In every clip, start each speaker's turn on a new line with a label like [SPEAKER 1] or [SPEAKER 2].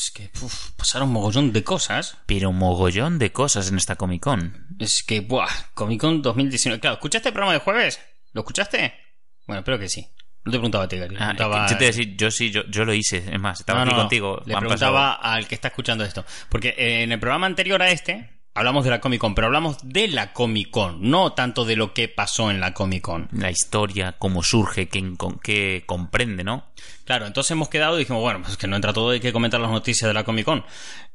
[SPEAKER 1] es que uf, pasaron mogollón de cosas.
[SPEAKER 2] Pero mogollón de cosas en esta Comic Con.
[SPEAKER 1] Es que, buah, Comic Con 2019. Claro, ¿escuchaste el programa de jueves? ¿Lo escuchaste? Bueno, espero que sí. No te preguntaba a ti, Gary.
[SPEAKER 2] Ah, yo te yo sí, yo, yo lo hice. Es más, estaba
[SPEAKER 1] No,
[SPEAKER 2] aquí
[SPEAKER 1] no,
[SPEAKER 2] contigo.
[SPEAKER 1] Le preguntaba al que está escuchando esto. Porque eh, en el programa anterior a este hablamos de la Comic Con, pero hablamos de la Comic Con, no tanto de lo que pasó en la Comic Con.
[SPEAKER 2] la historia, cómo surge, qué, qué comprende, ¿no?
[SPEAKER 1] Claro, entonces hemos quedado y dijimos, bueno, pues que no entra todo, hay que comentar las noticias de la Comic Con.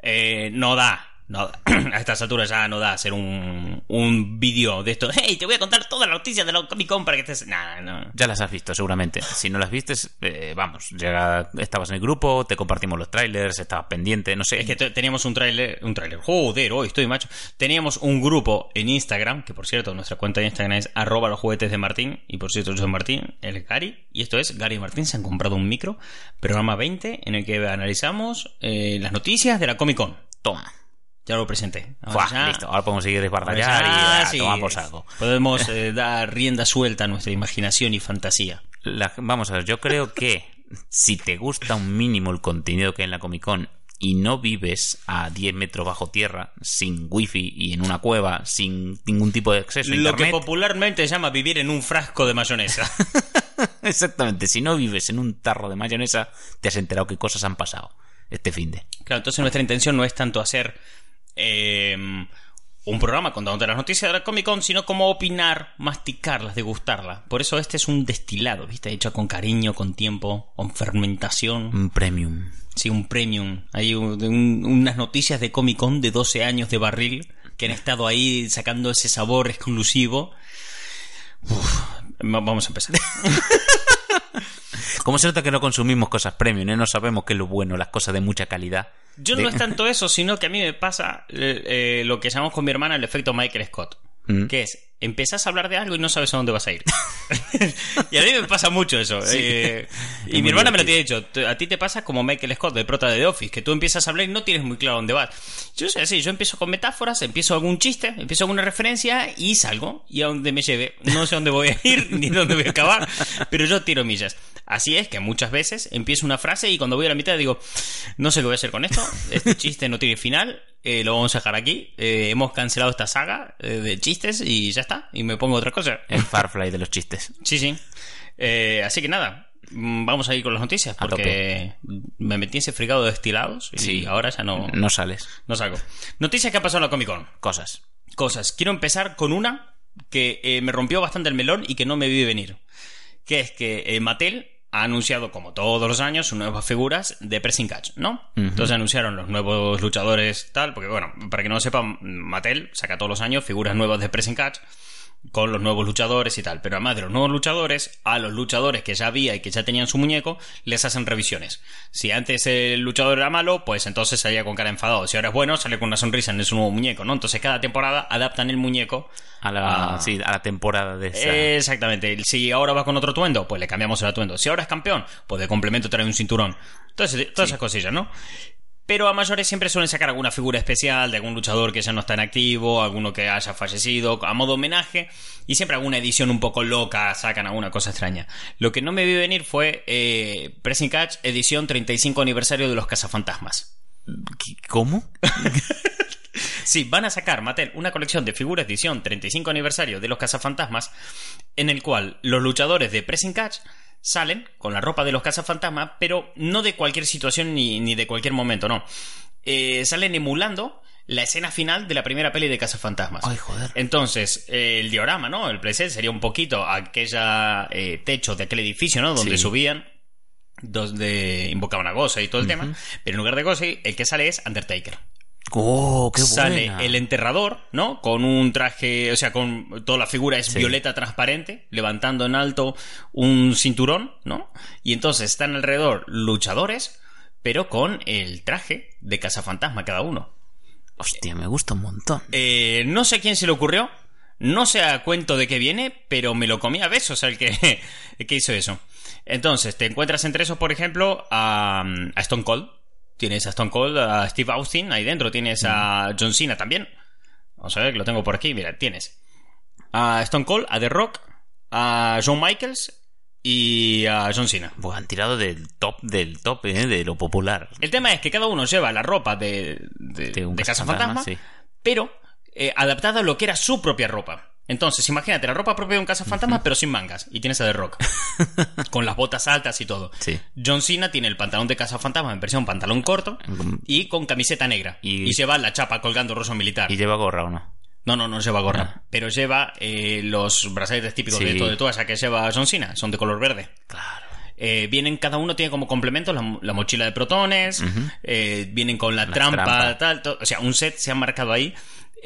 [SPEAKER 1] Eh, no da, no a estas alturas ya no da hacer un, un vídeo de esto. Hey, te voy a contar todas las noticias de la Comic Con para que estés... Nah, no.
[SPEAKER 2] Ya las has visto, seguramente. Si no las vistes, eh, vamos, ya estabas en el grupo, te compartimos los trailers, estabas pendiente, no sé.
[SPEAKER 1] Es que te- teníamos un tráiler, un tráiler, joder, hoy estoy macho. Teníamos un grupo en Instagram, que por cierto, nuestra cuenta de Instagram es arroba los juguetes de Martín, y por cierto, yo soy Martín, es Gary, y esto es Gary y Martín se han comprado un micro, programa 20, en el que analizamos eh, las noticias de la Comic Con.
[SPEAKER 2] Toma.
[SPEAKER 1] Ya lo presenté. Ahora
[SPEAKER 2] Fuah,
[SPEAKER 1] ya-
[SPEAKER 2] listo, ahora podemos seguir
[SPEAKER 1] ahora
[SPEAKER 2] desbardallar y
[SPEAKER 1] sí,
[SPEAKER 2] tomar por saco.
[SPEAKER 1] Podemos eh, dar rienda suelta a nuestra imaginación y fantasía.
[SPEAKER 2] La- vamos a ver, yo creo que si te gusta un mínimo el contenido que hay en la Comic Con y no vives a 10 metros bajo tierra, sin wifi y en una cueva, sin ningún tipo de acceso a
[SPEAKER 1] Lo que popularmente se llama vivir en un frasco de mayonesa.
[SPEAKER 2] Exactamente, si no vives en un tarro de mayonesa, te has enterado qué cosas han pasado este fin de.
[SPEAKER 1] Claro, entonces nuestra intención no es tanto hacer eh, un programa contándote las noticias de la Comic Con, sino como opinar, masticarlas, degustarlas. Por eso este es un destilado, ¿viste? Hecho con cariño, con tiempo, con fermentación.
[SPEAKER 2] Un premium.
[SPEAKER 1] Sí, un premium. Hay un- un- unas noticias de Comic Con de 12 años de barril que han estado ahí sacando ese sabor exclusivo. Uf, va- vamos a empezar.
[SPEAKER 2] ¿Cómo se nota que no consumimos cosas premium? eh? No sabemos qué es lo bueno, las cosas de mucha calidad.
[SPEAKER 1] Yo
[SPEAKER 2] De-
[SPEAKER 1] no es tanto eso, sino que a mí me pasa eh, eh, lo que llamamos con mi hermana el efecto Michael Scott.
[SPEAKER 2] Mm.
[SPEAKER 1] Que es, empezás a hablar de algo y no sabes a dónde vas a ir. y a mí me pasa mucho eso. eh,
[SPEAKER 2] Es
[SPEAKER 1] y mi hermana me lo tiene dicho. "T- A ti te pasa como Michael Scott, de prota de The Office, que tú empiezas a hablar y no tienes muy claro dónde vas. Yo soy así, yo empiezo con metáforas, empiezo algún chiste, empiezo alguna referencia y salgo. Y a donde me lleve, no sé dónde voy a ir ni dónde voy a acabar, pero yo tiro millas. Así es que muchas veces empiezo una frase y cuando voy a la mitad digo, no sé qué voy a hacer con esto, este chiste no tiene final, eh, lo vamos a dejar aquí, eh, hemos cancelado esta saga eh, de chistes y ya está, y me pongo otra cosa.
[SPEAKER 2] El Farfly de los chistes.
[SPEAKER 1] Sí, sí. Así que nada, mm, vamos a ir con las noticias, porque me metí en ese frigado de destilados y
[SPEAKER 2] Sí.
[SPEAKER 1] ahora ya no,
[SPEAKER 2] No sales.
[SPEAKER 1] no salgo. Noticias que ha pasado en la Comic Con.
[SPEAKER 2] Cosas.
[SPEAKER 1] Cosas. Quiero empezar con una que me rompió bastante el melón y que no me vi venir. Que es que Mattel ha anunciado, como todos los años, sus nuevas figuras de Pressing Catch, ¿no? Entonces anunciaron los nuevos luchadores, tal, porque bueno, para que no lo sepan, Mattel saca todos los años figuras nuevas de Pressing Catch con los nuevos luchadores y tal. Pero además de los nuevos luchadores, a los luchadores que ya había y que ya tenían su muñeco, les hacen revisiones. Si antes el luchador era malo, pues entonces salía con cara enfadado. Si ahora es bueno, sale con una sonrisa en su nuevo muñeco, ¿no? Entonces cada temporada adaptan el muñeco
[SPEAKER 2] A la, sí, a la temporada de esa.
[SPEAKER 1] Exactamente. Si ahora va con otro atuendo, pues le cambiamos el atuendo. Si ahora es campeón, pues de complemento trae un cinturón. Entonces, todas esas cosillas, ¿no? Pero a mayores siempre suelen sacar alguna figura especial de algún luchador que ya no está en activo, alguno que haya fallecido, a modo homenaje, y siempre alguna edición un poco loca, sacan alguna cosa extraña. Lo que no me vi venir fue eh, Pressing Catch edición 35 aniversario de los cazafantasmas.
[SPEAKER 2] ¿Qué- ¿Cómo?
[SPEAKER 1] Sí, van a sacar Mattel una colección de figuras edición 35 aniversario de los cazafantasmas, en el cual los luchadores de Pressing Catch salen con la ropa de los cazafantasmas, pero no de cualquier situación ni, ni de cualquier momento, no. Eh, salen emulando la escena final de la primera peli de cazafantasmas.
[SPEAKER 2] Ay, joder.
[SPEAKER 1] Entonces, eh, el diorama, ¿no? El playset sería un poquito aquella eh, techo de aquel edificio, ¿no? Donde
[SPEAKER 2] Sí.
[SPEAKER 1] subían, donde invocaban a Gosei y todo el tema. Pero en lugar de Gosei, el que sale es Undertaker
[SPEAKER 2] ¡Oh, qué
[SPEAKER 1] sale
[SPEAKER 2] buena!
[SPEAKER 1] el enterrador, ¿no? Con un traje, o sea, con toda la figura es
[SPEAKER 2] Sí.
[SPEAKER 1] violeta transparente, levantando en alto un cinturón, ¿no? Y entonces están alrededor luchadores, pero con el traje de cazafantasma cada uno.
[SPEAKER 2] Hostia, me gusta un montón.
[SPEAKER 1] Eh, no sé quién se le ocurrió, no sé a cuento de qué viene, pero me lo comí a besos el que, el que hizo eso. Entonces, te encuentras entre esos, por ejemplo, a, a Stone Cold. Tienes a Stone Cold, a Steve Austin ahí dentro. Tienes a John Cena también. Vamos a ver, que lo tengo por aquí. Mira, tienes a Stone Cold, a The Rock, a John Michaels y a John Cena.
[SPEAKER 2] Pues han tirado del top del top, ¿eh? de lo popular.
[SPEAKER 1] El tema es que cada uno lleva la ropa de, de,
[SPEAKER 2] De un
[SPEAKER 1] de Casa Fantasma,
[SPEAKER 2] sí.
[SPEAKER 1] pero eh, adaptada a lo que era su propia ropa. Entonces, imagínate la ropa propia de un cazafantasma, pero sin mangas. Y tienes a The Rock. con las botas altas y todo.
[SPEAKER 2] Sí.
[SPEAKER 1] John Cena tiene el pantalón de cazafantasma en versión pantalón corto y con camiseta negra.
[SPEAKER 2] Y-
[SPEAKER 1] Y, lleva la chapa colgando roso militar.
[SPEAKER 2] Y lleva gorra o no.
[SPEAKER 1] No, no, no lleva gorra.
[SPEAKER 2] Ah.
[SPEAKER 1] Pero lleva eh, los brazaletes típicos
[SPEAKER 2] Sí.
[SPEAKER 1] de, todo, de que lleva John Cena. Son de color verde.
[SPEAKER 2] Claro.
[SPEAKER 1] Eh, vienen, cada uno tiene como complementos la, la mochila de protones, eh, vienen con la trampa,
[SPEAKER 2] trampa.
[SPEAKER 1] tal, o sea, un set se ha marcado ahí.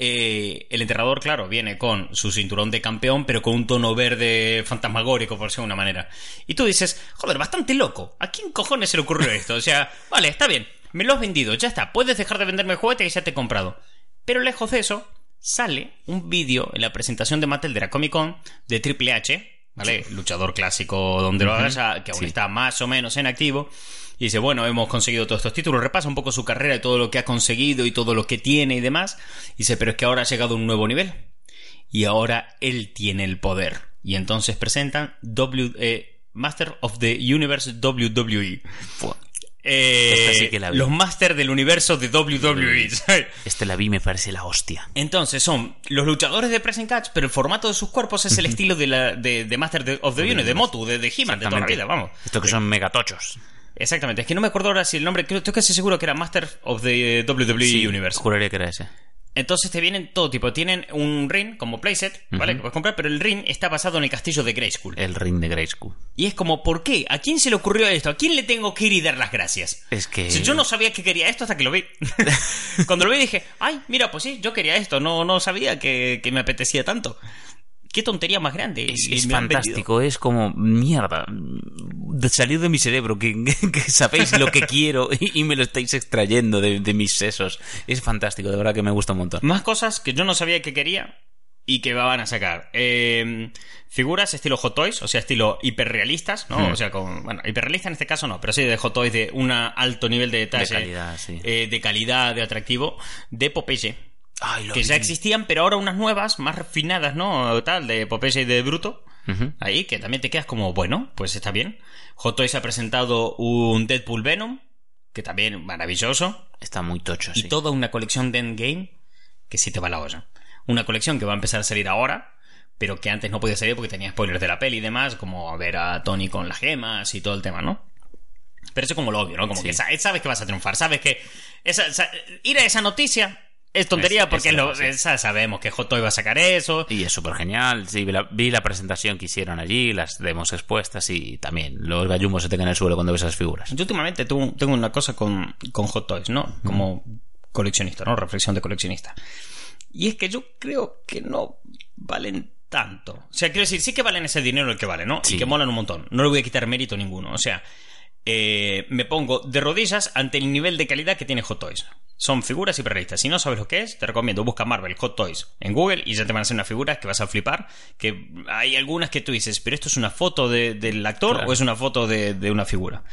[SPEAKER 1] Eh, el enterrador, claro, viene con su cinturón de campeón, pero con un tono verde fantasmagórico, por decirlo de una manera. Y tú dices, joder, bastante loco. ¿A quién cojones se le ocurrió esto? O sea, vale, está bien, me lo has vendido, ya está, puedes dejar de venderme el juguete que ya te he comprado. Pero lejos de eso, sale un vídeo en la presentación de Mattel de la Comic Con de Triple H, ¿vale? Luchador clásico donde lo hagas, ya, que aún
[SPEAKER 2] Sí.
[SPEAKER 1] está más o menos en activo. Y dice, bueno, hemos conseguido todos estos títulos. Repasa un poco su carrera y todo lo que ha conseguido y todo lo que tiene y demás. Y dice, pero es que ahora ha llegado a un nuevo nivel. Y ahora él tiene el poder. Y entonces presentan W, eh, Master of the Universe WWE. Eh,
[SPEAKER 2] Esta sí que la vi.
[SPEAKER 1] los Master del universo de WWE.
[SPEAKER 2] Este la vi me parece la hostia.
[SPEAKER 1] Entonces son los luchadores de Pressing Catch, pero el formato de sus cuerpos es el estilo de, la, de, de Master of the Universe, de Motu, de, de He-Man, de toda la vida, vamos.
[SPEAKER 2] Esto que son megatochos.
[SPEAKER 1] Exactamente, es que no me acuerdo ahora si el nombre, creo, estoy casi seguro que era Master of the WWE
[SPEAKER 2] Sí,
[SPEAKER 1] Universe.
[SPEAKER 2] Juraría que era ese.
[SPEAKER 1] Entonces te vienen todo tipo, tienen un ring como playset, ¿vale? Que puedes comprar, pero el ring está basado en el castillo de Grayskull.
[SPEAKER 2] El ring de Grayskull.
[SPEAKER 1] Y es como, ¿por qué? ¿A quién se le ocurrió esto? ¿A quién le tengo que ir y dar las gracias?
[SPEAKER 2] Es que.
[SPEAKER 1] Sea, yo no sabía que quería esto hasta que lo vi. Cuando lo vi dije, ay, mira, pues sí, yo quería esto, no, no sabía que, que me apetecía tanto. Qué tontería más grande.
[SPEAKER 2] Es, es fantástico, es como mierda. De salir de mi cerebro, que, que sabéis lo que quiero y, y me lo estáis extrayendo de, de mis sesos. Es fantástico, de verdad que me gusta un montón.
[SPEAKER 1] Más cosas que yo no sabía que quería y que van a sacar. Eh, figuras estilo Hot Toys, o sea, estilo hiperrealistas, ¿no?
[SPEAKER 2] Hmm.
[SPEAKER 1] O sea, con, bueno, hiperrealista en este caso no, pero sí de Hot Toys de un alto nivel de detalle.
[SPEAKER 2] De calidad, sí.
[SPEAKER 1] eh, de calidad, de atractivo, de Popeye.
[SPEAKER 2] Ay,
[SPEAKER 1] Que ya existían, pero ahora unas nuevas, más refinadas, ¿no? Tal, de Popeye y de Bruto. Ahí, que también te quedas como, bueno, pues está bien. Hot Toys ha presentado un Deadpool Venom, que también maravilloso.
[SPEAKER 2] Está muy tocho,
[SPEAKER 1] Y
[SPEAKER 2] sí.
[SPEAKER 1] toda una colección de Endgame que sí te va la olla. Una colección que va a empezar a salir ahora, pero que antes no podía salir porque tenía spoilers de la peli y demás, como ver a Tony con las gemas y todo el tema, ¿no? Pero eso como lo obvio, ¿no? Como
[SPEAKER 2] Sí.
[SPEAKER 1] que sa- sabes que vas a triunfar, sabes que esa- esa- ir a esa noticia es tontería
[SPEAKER 2] Es-
[SPEAKER 1] porque
[SPEAKER 2] es
[SPEAKER 1] lo- esa- sabemos que Hot Toy va a sacar eso.
[SPEAKER 2] Y es súper genial. Sí, vi la, vi la presentación que hicieron allí, las demos expuestas y también los gallumos se te caen en el suelo cuando ves esas figuras.
[SPEAKER 1] Yo últimamente tengo, tengo una cosa con, con Hot Toys, ¿no? Como coleccionista, ¿no? Reflexión de coleccionista. Y es que yo creo que no valen tanto. O sea, quiero decir, sí que valen ese dinero el que vale, ¿no?
[SPEAKER 2] Sí.
[SPEAKER 1] Y que molan un montón. No le voy a quitar mérito ninguno. O sea, eh, me pongo de rodillas ante el nivel de calidad que tiene Hot Toys. Son figuras hiperrealistas. Si no sabes lo que es, te recomiendo busca Marvel Hot Toys en Google y ya te van a hacer unas figuras que vas a flipar. Que hay algunas que tú dices, pero esto es una foto de- del actor
[SPEAKER 2] Claro.
[SPEAKER 1] o es una foto de, de una figura.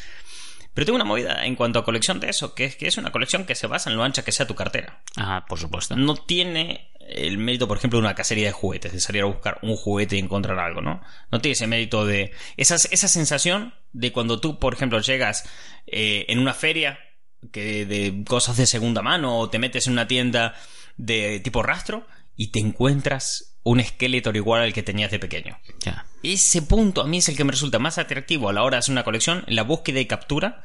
[SPEAKER 1] Pero tengo una movida en cuanto a colección de eso, que es que es una colección que se basa en lo ancha que sea tu cartera.
[SPEAKER 2] Ah, por supuesto.
[SPEAKER 1] No tiene el mérito, por ejemplo, de una cacería de juguetes, de salir a buscar un juguete y encontrar algo, ¿no? No tiene ese mérito de... Esa, esa sensación de cuando tú, por ejemplo, llegas eh, en una feria que de cosas de segunda mano o te metes en una tienda de tipo rastro y te encuentras un esqueleto igual al que tenías de pequeño.
[SPEAKER 2] Ya.
[SPEAKER 1] Ese punto a mí es el que me resulta más atractivo a la hora de hacer una colección, la búsqueda y captura.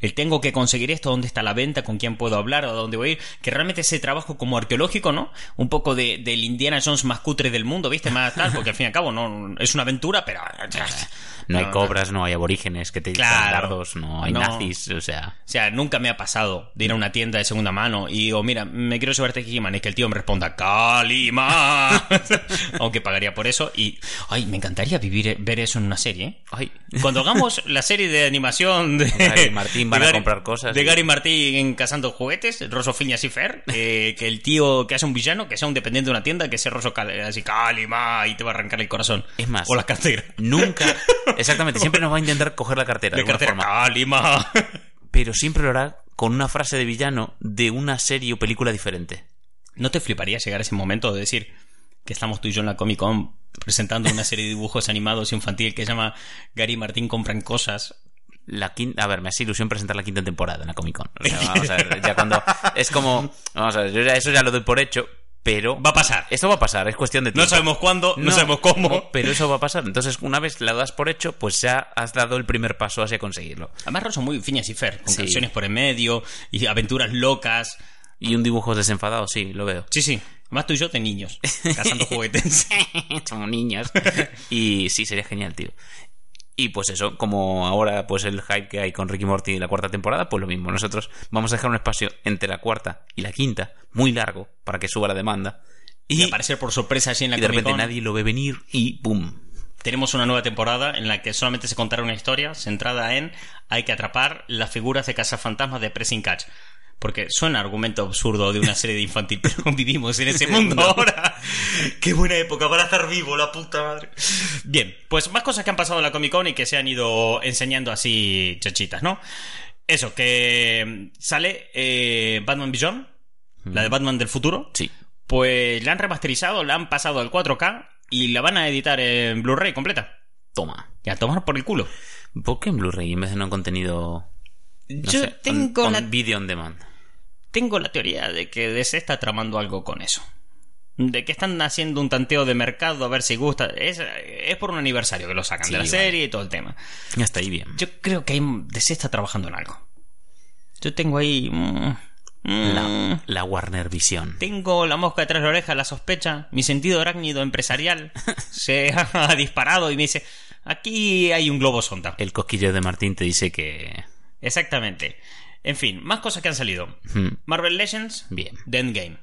[SPEAKER 1] El tengo que conseguir esto, dónde está la venta, con quién puedo hablar, a dónde voy a ir. Que realmente ese trabajo como arqueológico, ¿no? Un poco de, del Indiana Jones más cutre del mundo, ¿viste? Más tal, porque al fin y al cabo no, es una aventura, pero...
[SPEAKER 2] No hay cobras, no hay aborígenes que te
[SPEAKER 1] Claro.
[SPEAKER 2] dardos, no hay
[SPEAKER 1] No.
[SPEAKER 2] nazis, o sea...
[SPEAKER 1] O sea, nunca me ha pasado de ir a una tienda de segunda mano y digo, mira, me quiero llevarte aquí, man, y que el tío me responda, Kalima. Aunque pagaría por eso. Y, ay, me encantaría vivir, ver eso en una serie, ¿eh?
[SPEAKER 2] Ay.
[SPEAKER 1] Cuando hagamos la serie de animación de
[SPEAKER 2] Gary Martín van
[SPEAKER 1] de
[SPEAKER 2] a
[SPEAKER 1] Gary-
[SPEAKER 2] comprar cosas
[SPEAKER 1] De Gary Martín cazando juguetes, Rosso Phineas y Fer, eh, que el tío que hace un villano, que sea un dependiente de una tienda, que sea Rosso Cal- así Kalima y te va a arrancar el corazón.
[SPEAKER 2] Es más,
[SPEAKER 1] O la cartera.
[SPEAKER 2] Nunca... Exactamente, siempre nos va a intentar coger la cartera de
[SPEAKER 1] De cartera,
[SPEAKER 2] forma.
[SPEAKER 1] Kalima.
[SPEAKER 2] Pero siempre lo hará con una frase de villano de una serie o película diferente.
[SPEAKER 1] ¿No te fliparía llegar a ese momento de decir, que estamos tú y yo en la Comic Con presentando una serie de dibujos animados infantil que se llama Gary y Martín compran cosas.
[SPEAKER 2] La quinta, a ver, me hace ilusión presentar la quinta temporada en la Comic Con. O sea, vamos a ver, ya cuando. Es como. Vamos a ver, yo ya, eso ya lo doy por hecho, pero.
[SPEAKER 1] Va a pasar.
[SPEAKER 2] Esto va a pasar, es cuestión de
[SPEAKER 1] No
[SPEAKER 2] tiempo.
[SPEAKER 1] sabemos cuándo, no, sabemos cómo.
[SPEAKER 2] no, pero eso va a pasar. Entonces, una vez la das por hecho, pues ya has dado el primer paso hacia conseguirlo.
[SPEAKER 1] Además, son muy finas y fer, con
[SPEAKER 2] Sí.
[SPEAKER 1] canciones por en medio y aventuras locas.
[SPEAKER 2] Y un dibujo desenfadado, sí, lo veo.
[SPEAKER 1] Sí, sí. Además, tú y yo de niños, cazando juguetes.
[SPEAKER 2] Somos niños. y sí, sería genial, tío. Y pues eso, como ahora pues el hype que hay con Ricky Morty en la cuarta temporada, pues lo mismo. Nosotros vamos a dejar un espacio entre la cuarta y la quinta, muy largo, para que suba la demanda.
[SPEAKER 1] Y
[SPEAKER 2] Y,
[SPEAKER 1] aparecer por sorpresa así en la
[SPEAKER 2] y de repente nadie lo ve venir y ¡pum!
[SPEAKER 1] Tenemos una nueva temporada en la que solamente se contará una historia centrada en hay que atrapar las figuras de cazafantasmas de Pressing Catch. Porque suena argumento absurdo de una serie de infantil, pero vivimos en ese mundo ahora. Qué buena época para estar vivo, la puta madre. Bien, pues más cosas que han pasado en la Comic Con y que se han ido enseñando así chachitas, ¿no? Eso, que sale eh, Batman Beyond, la de Batman del futuro.
[SPEAKER 2] Sí.
[SPEAKER 1] Pues la han remasterizado, la han pasado al 4K y la van a editar en Blu-ray completa.
[SPEAKER 2] Toma.
[SPEAKER 1] Y a tomar por el culo.
[SPEAKER 2] ¿Por qué en Blu-ray en vez de no en contenido... no
[SPEAKER 1] Yo
[SPEAKER 2] sé,
[SPEAKER 1] tengo,
[SPEAKER 2] on-
[SPEAKER 1] la,
[SPEAKER 2] video on demand?
[SPEAKER 1] Tengo la teoría de que DC está tramando algo con eso. De que están haciendo un tanteo de mercado a ver si gusta. Es, es por un aniversario que lo sacan
[SPEAKER 2] Sí,
[SPEAKER 1] de la
[SPEAKER 2] vale.
[SPEAKER 1] serie y todo el tema.
[SPEAKER 2] Ya está ahí bien.
[SPEAKER 1] Yo creo que DC está trabajando en algo. Yo tengo ahí. mm, mm,
[SPEAKER 2] La, la Warner Vision.
[SPEAKER 1] Tengo la mosca detrás de la oreja, la sospecha. Mi sentido arácnido empresarial se ha disparado y me dice: Aquí hay un globo sonda.
[SPEAKER 2] El cosquilleo de Martín te dice que...
[SPEAKER 1] Exactamente. En fin, más cosas que han salido.
[SPEAKER 2] Hmm,
[SPEAKER 1] Marvel Legends,
[SPEAKER 2] Bien.
[SPEAKER 1] The Endgame.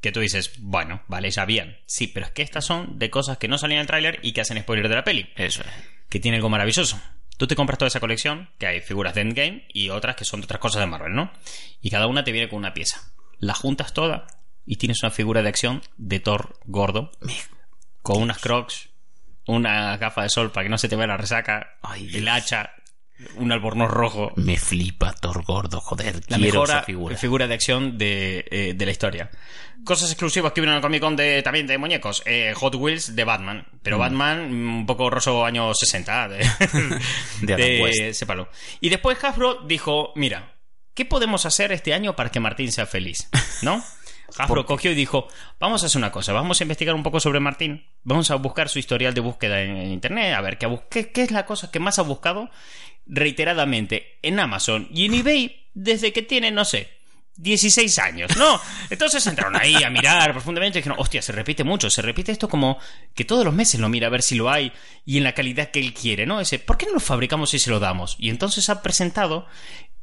[SPEAKER 1] Que tú dices, bueno, vale, ya bien. Sí, pero es que estas son de cosas que no salían en el tráiler y que hacen spoiler de la peli.
[SPEAKER 2] Eso es.
[SPEAKER 1] Que tiene algo maravilloso. Tú te compras toda esa colección, que hay figuras de Endgame y otras que son de otras cosas de Marvel, ¿no? Y cada una te viene con una pieza. La juntas toda y tienes una figura de acción de Thor gordo, con unas crocs, una gafa de sol para que no se te vea la resaca,
[SPEAKER 2] Ay,
[SPEAKER 1] el hacha, un albornoz rojo.
[SPEAKER 2] Me flipa Thor gordo, joder.
[SPEAKER 1] La
[SPEAKER 2] quiero
[SPEAKER 1] mejor
[SPEAKER 2] esa figura.
[SPEAKER 1] de acción de, eh, de la historia. Cosas exclusivas que vienen al Comic Con de, también de muñecos. Eh, Hot Wheels de Batman.
[SPEAKER 2] Mm.
[SPEAKER 1] Pero Batman mm, un poco roso años 60. De,
[SPEAKER 2] De West.
[SPEAKER 1] sépalo. Y después Hasbro dijo, mira, ¿qué podemos hacer este año para que Martín sea feliz? ¿No? Hasbro cogió y dijo, vamos a hacer una cosa, vamos a investigar un poco sobre Martín, vamos a buscar su historial de búsqueda en, en internet, a ver qué, qué es la cosa que más ha buscado reiteradamente en Amazon y en eBay desde que tiene, no sé, 16 años, ¿no? Entonces entraron ahí a mirar profundamente y dijeron, hostia, se repite mucho, se repite esto como que todos los meses lo mira a ver si lo hay y en la calidad que él quiere, ¿no? Ese, ¿por qué no lo fabricamos y se lo damos? Y entonces ha presentado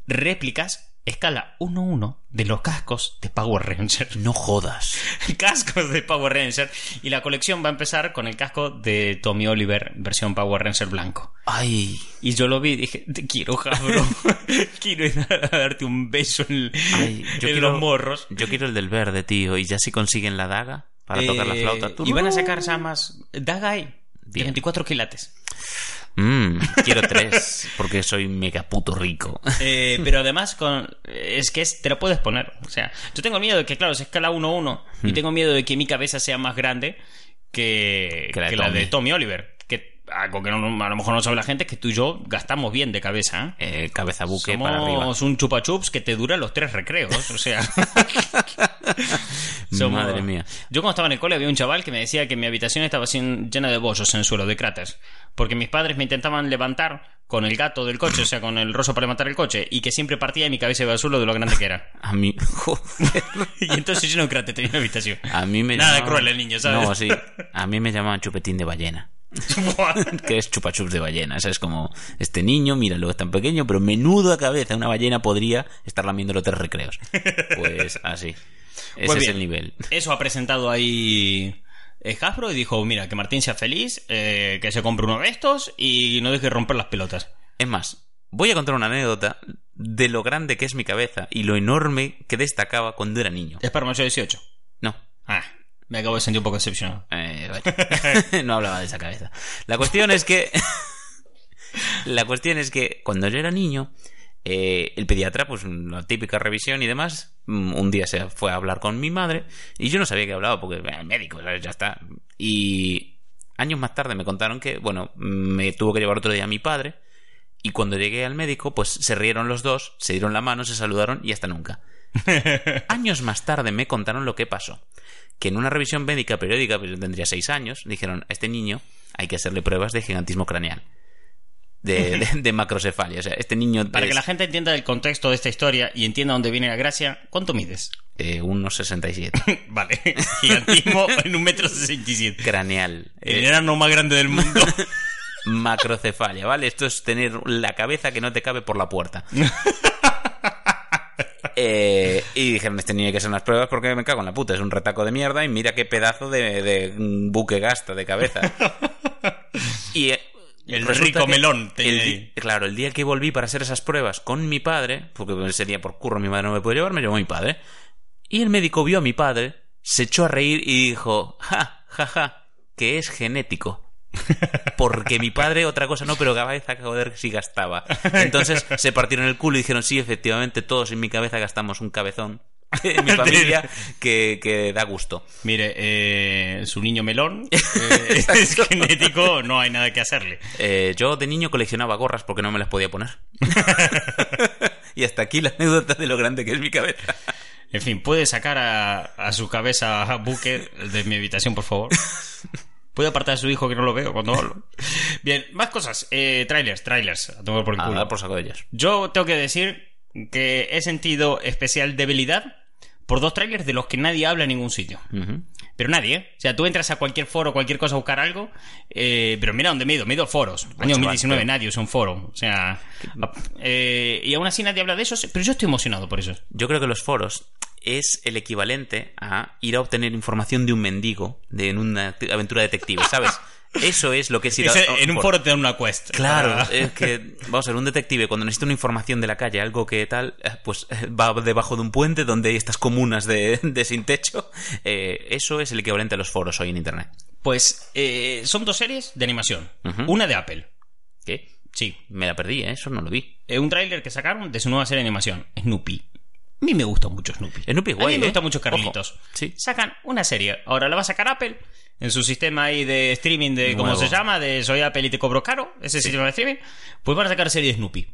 [SPEAKER 1] réplicas escala 1-1 de los cascos de Power Rangers.
[SPEAKER 2] No jodas.
[SPEAKER 1] cascos de Power Ranger. Y la colección va a empezar con el casco de Tommy Oliver, versión Power Ranger blanco.
[SPEAKER 2] Ay.
[SPEAKER 1] Y yo lo vi y dije, te quiero, Jabro. quiero ir a darte un beso en,
[SPEAKER 2] Ay, yo
[SPEAKER 1] en
[SPEAKER 2] quiero-
[SPEAKER 1] los morros.
[SPEAKER 2] Yo quiero el del verde, tío. Y ya si consiguen la daga para tocar la
[SPEAKER 1] Eh,
[SPEAKER 2] flauta. Tú
[SPEAKER 1] y van a sacar llamas. Dagai. De
[SPEAKER 2] Bien.
[SPEAKER 1] 24 quilates.
[SPEAKER 2] Mm, quiero tres. Porque soy mega puto rico.
[SPEAKER 1] Eh, pero además con es que es- te lo puedes poner. O sea, yo tengo miedo de que, claro, es escala 1-1 y
[SPEAKER 2] Hmm.
[SPEAKER 1] tengo miedo de que mi cabeza sea más grande que,
[SPEAKER 2] Que la de
[SPEAKER 1] que la de.
[SPEAKER 2] Tommy
[SPEAKER 1] Oliver. Algo que no- a lo mejor no sabe la gente es que tú y yo gastamos bien de cabeza. ¿eh?
[SPEAKER 2] Eh, cabeza buque
[SPEAKER 1] Somos
[SPEAKER 2] para arriba.
[SPEAKER 1] un chupa chups que te dura los tres recreos. O sea.
[SPEAKER 2] Madre mía.
[SPEAKER 1] Yo cuando estaba en el cole había un chaval que me decía que mi habitación estaba sin- llena de bollos en el suelo, de cráteres. Porque mis padres me intentaban levantar con el gato del coche, o sea, con el roso para levantar el coche, y que siempre partía y mi cabeza iba al suelo de lo grande que era.
[SPEAKER 2] A mí. Joder.
[SPEAKER 1] y entonces yo no cráter tenía una habitación.
[SPEAKER 2] A mí me
[SPEAKER 1] Nada
[SPEAKER 2] llamaban-
[SPEAKER 1] cruel el niño, ¿sabes?
[SPEAKER 2] No, sí. A mí me llamaban chupetín de ballena. que es chupachups de ballena. Eso es como, este niño, míralo, es tan pequeño, pero menudo a cabeza. Una ballena podría estar lamiendo los tres recreos. Pues así. Ese
[SPEAKER 1] Pues
[SPEAKER 2] es el nivel.
[SPEAKER 1] Eso ha presentado ahí eh, Hasbro y dijo, mira, que Martín sea feliz, eh, que se compre uno de estos y no deje de romper las pelotas.
[SPEAKER 2] Es más, voy a contar una anécdota de lo grande que es mi cabeza y lo enorme que destacaba cuando era niño.
[SPEAKER 1] Es para mayor de 18.
[SPEAKER 2] No.
[SPEAKER 1] Ah, me acabo de sentir un poco decepcionado.
[SPEAKER 2] Eh, vale. no hablaba de esa cabeza. La cuestión es que. la cuestión es que cuando yo era niño, eh, el pediatra, pues la típica revisión y demás, mm, un día se fue a hablar con mi madre y yo no sabía que hablaba porque eh, médico, ya está. Y años más tarde me contaron que, bueno, me tuvo que llevar otro día a mi padre y cuando llegué al médico, pues se rieron los dos, se dieron la mano, se saludaron y hasta nunca. años más tarde me contaron lo que pasó. Que en una revisión médica periódica, pues tendría seis años, dijeron, a este niño hay que hacerle pruebas de gigantismo craneal. De, de- de macrocefalia. O sea, este niño
[SPEAKER 1] Para
[SPEAKER 2] es
[SPEAKER 1] que la gente entienda el contexto de esta historia y entienda dónde viene la gracia, ¿cuánto mides?
[SPEAKER 2] eh, 1,67.
[SPEAKER 1] vale, gigantismo en un metro sesenta y siete.
[SPEAKER 2] Craneal.
[SPEAKER 1] El
[SPEAKER 2] Eh,
[SPEAKER 1] enano más grande del mundo.
[SPEAKER 2] macrocefalia, ¿vale? Esto es tener la cabeza que no te cabe por la puerta. Eh, y dijeron, este niño hay que hacer unas pruebas porque me cago en la puta, es un retaco de mierda y mira qué pedazo de, de mm, buque gasta de cabeza. Y eh,
[SPEAKER 1] El rico melón
[SPEAKER 2] el
[SPEAKER 1] ahí.
[SPEAKER 2] Claro, el día que volví para hacer esas pruebas con mi padre, porque ese día por curro mi madre no me puede llevar, me llevó mi padre. Y el médico vio a mi padre, se echó a reír y dijo, ja, ja, ja, que es genético. Porque mi padre, otra cosa no, pero cabeza, joder, sí gastaba. Entonces se partieron el culo y dijeron, sí, efectivamente, todos en mi cabeza gastamos un cabezón en mi familia que, que da gusto.
[SPEAKER 1] Mire, eh, su niño melón eh, es genético, no hay nada que hacerle.
[SPEAKER 2] Eh, yo de niño coleccionaba gorras porque no me las podía poner. y hasta aquí la anécdota de lo grande que es mi cabeza.
[SPEAKER 1] En fin, ¿puede sacar a, a su cabeza a Buque de mi habitación, por favor? ¿Puede apartar a su hijo que no lo veo cuando hablo? Bien, más cosas. Eh, trailers, trailers. A tomar por el
[SPEAKER 2] A
[SPEAKER 1] culo.
[SPEAKER 2] dar por saco de ellas.
[SPEAKER 1] Yo tengo que decir que he sentido especial debilidad por dos trailers de los que nadie habla en ningún sitio. Pero nadie, ¿eh? O sea, tú entras a cualquier foro, cualquier cosa a buscar algo, eh, pero mira dónde me he ido, me he ido a foros. Año
[SPEAKER 2] chaval,
[SPEAKER 1] 2019
[SPEAKER 2] pero-
[SPEAKER 1] nadie usa un foro. O sea, eh, y aún así nadie habla de eso, pero yo estoy emocionado por eso.
[SPEAKER 2] Yo creo que los foros es el equivalente a ir a obtener información de un mendigo de, en una aventura detective, ¿sabes? Eso es lo que es ir a...
[SPEAKER 1] Ese- en un foro te dan una quest.
[SPEAKER 2] Claro,
[SPEAKER 1] Para-
[SPEAKER 2] es que, vamos a ver, un detective cuando necesita una información de la calle, algo que tal, eh, pues eh, va debajo de un puente donde hay estas comunas de, de sin techo. eh, eso es el equivalente a los foros hoy en Internet.
[SPEAKER 1] Pues eh, son dos series de animación. Una de Apple.
[SPEAKER 2] ¿Qué?
[SPEAKER 1] Sí.
[SPEAKER 2] Me la perdí, ¿eh? Eso no lo vi.
[SPEAKER 1] Un tráiler que sacaron de su nueva serie de animación, Snoopy. A mí me gusta mucho Snoopy.
[SPEAKER 2] Snoopy es guay,
[SPEAKER 1] A mí me
[SPEAKER 2] ¿eh?
[SPEAKER 1] gusta mucho Carlitos.
[SPEAKER 2] Sí.
[SPEAKER 1] Sacan una serie. Ahora la va a sacar Apple en su sistema ahí de streaming de cómo
[SPEAKER 2] Nuevo.
[SPEAKER 1] se llama, de Soy Apple y te cobro caro, ese sistema de streaming. Pues van a sacar serie de Snoopy.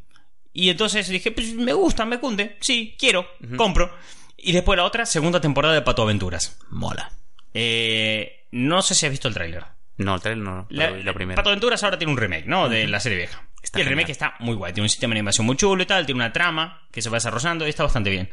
[SPEAKER 1] Y entonces dije, pues me gusta, me cunde. Sí, quiero, compro. Y después la otra, segunda temporada de Pato Aventuras.
[SPEAKER 2] Mola.
[SPEAKER 1] Eh, no sé si has visto el tráiler.
[SPEAKER 2] No, el trailer no,
[SPEAKER 1] La,
[SPEAKER 2] la primera.
[SPEAKER 1] Pato Aventuras ahora tiene un remake, ¿no? De la serie vieja.
[SPEAKER 2] Está
[SPEAKER 1] y el remake
[SPEAKER 2] genial.
[SPEAKER 1] está muy guay. Tiene un sistema de animación muy chulo y tal. Tiene una trama que se va desarrollando y está bastante bien.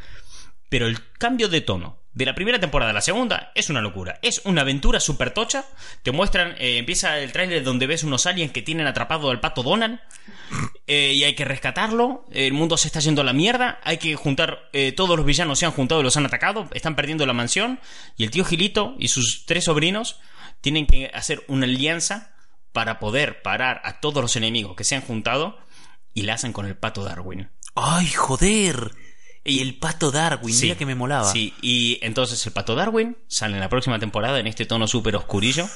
[SPEAKER 1] Pero el cambio de tono de la primera temporada a la segunda es una locura. Es una aventura súper tocha. Te muestran, eh, empieza el tráiler donde ves unos aliens que tienen atrapado al pato Donald. eh, y hay que rescatarlo. El mundo se está yendo a la mierda. Hay que juntar. eh, todos los villanos se han juntado y los han atacado. Están perdiendo la mansión. Y el tío Gilito y sus tres sobrinos tienen que hacer una alianza para poder parar a todos los enemigos que se han juntado. Y la hacen con el pato Darwin.
[SPEAKER 2] ¡Ay, joder! Y el pato Darwin,
[SPEAKER 1] Sí,
[SPEAKER 2] mira que me molaba.
[SPEAKER 1] Sí, y entonces el pato Darwin sale en la próxima temporada en este tono súper oscurillo.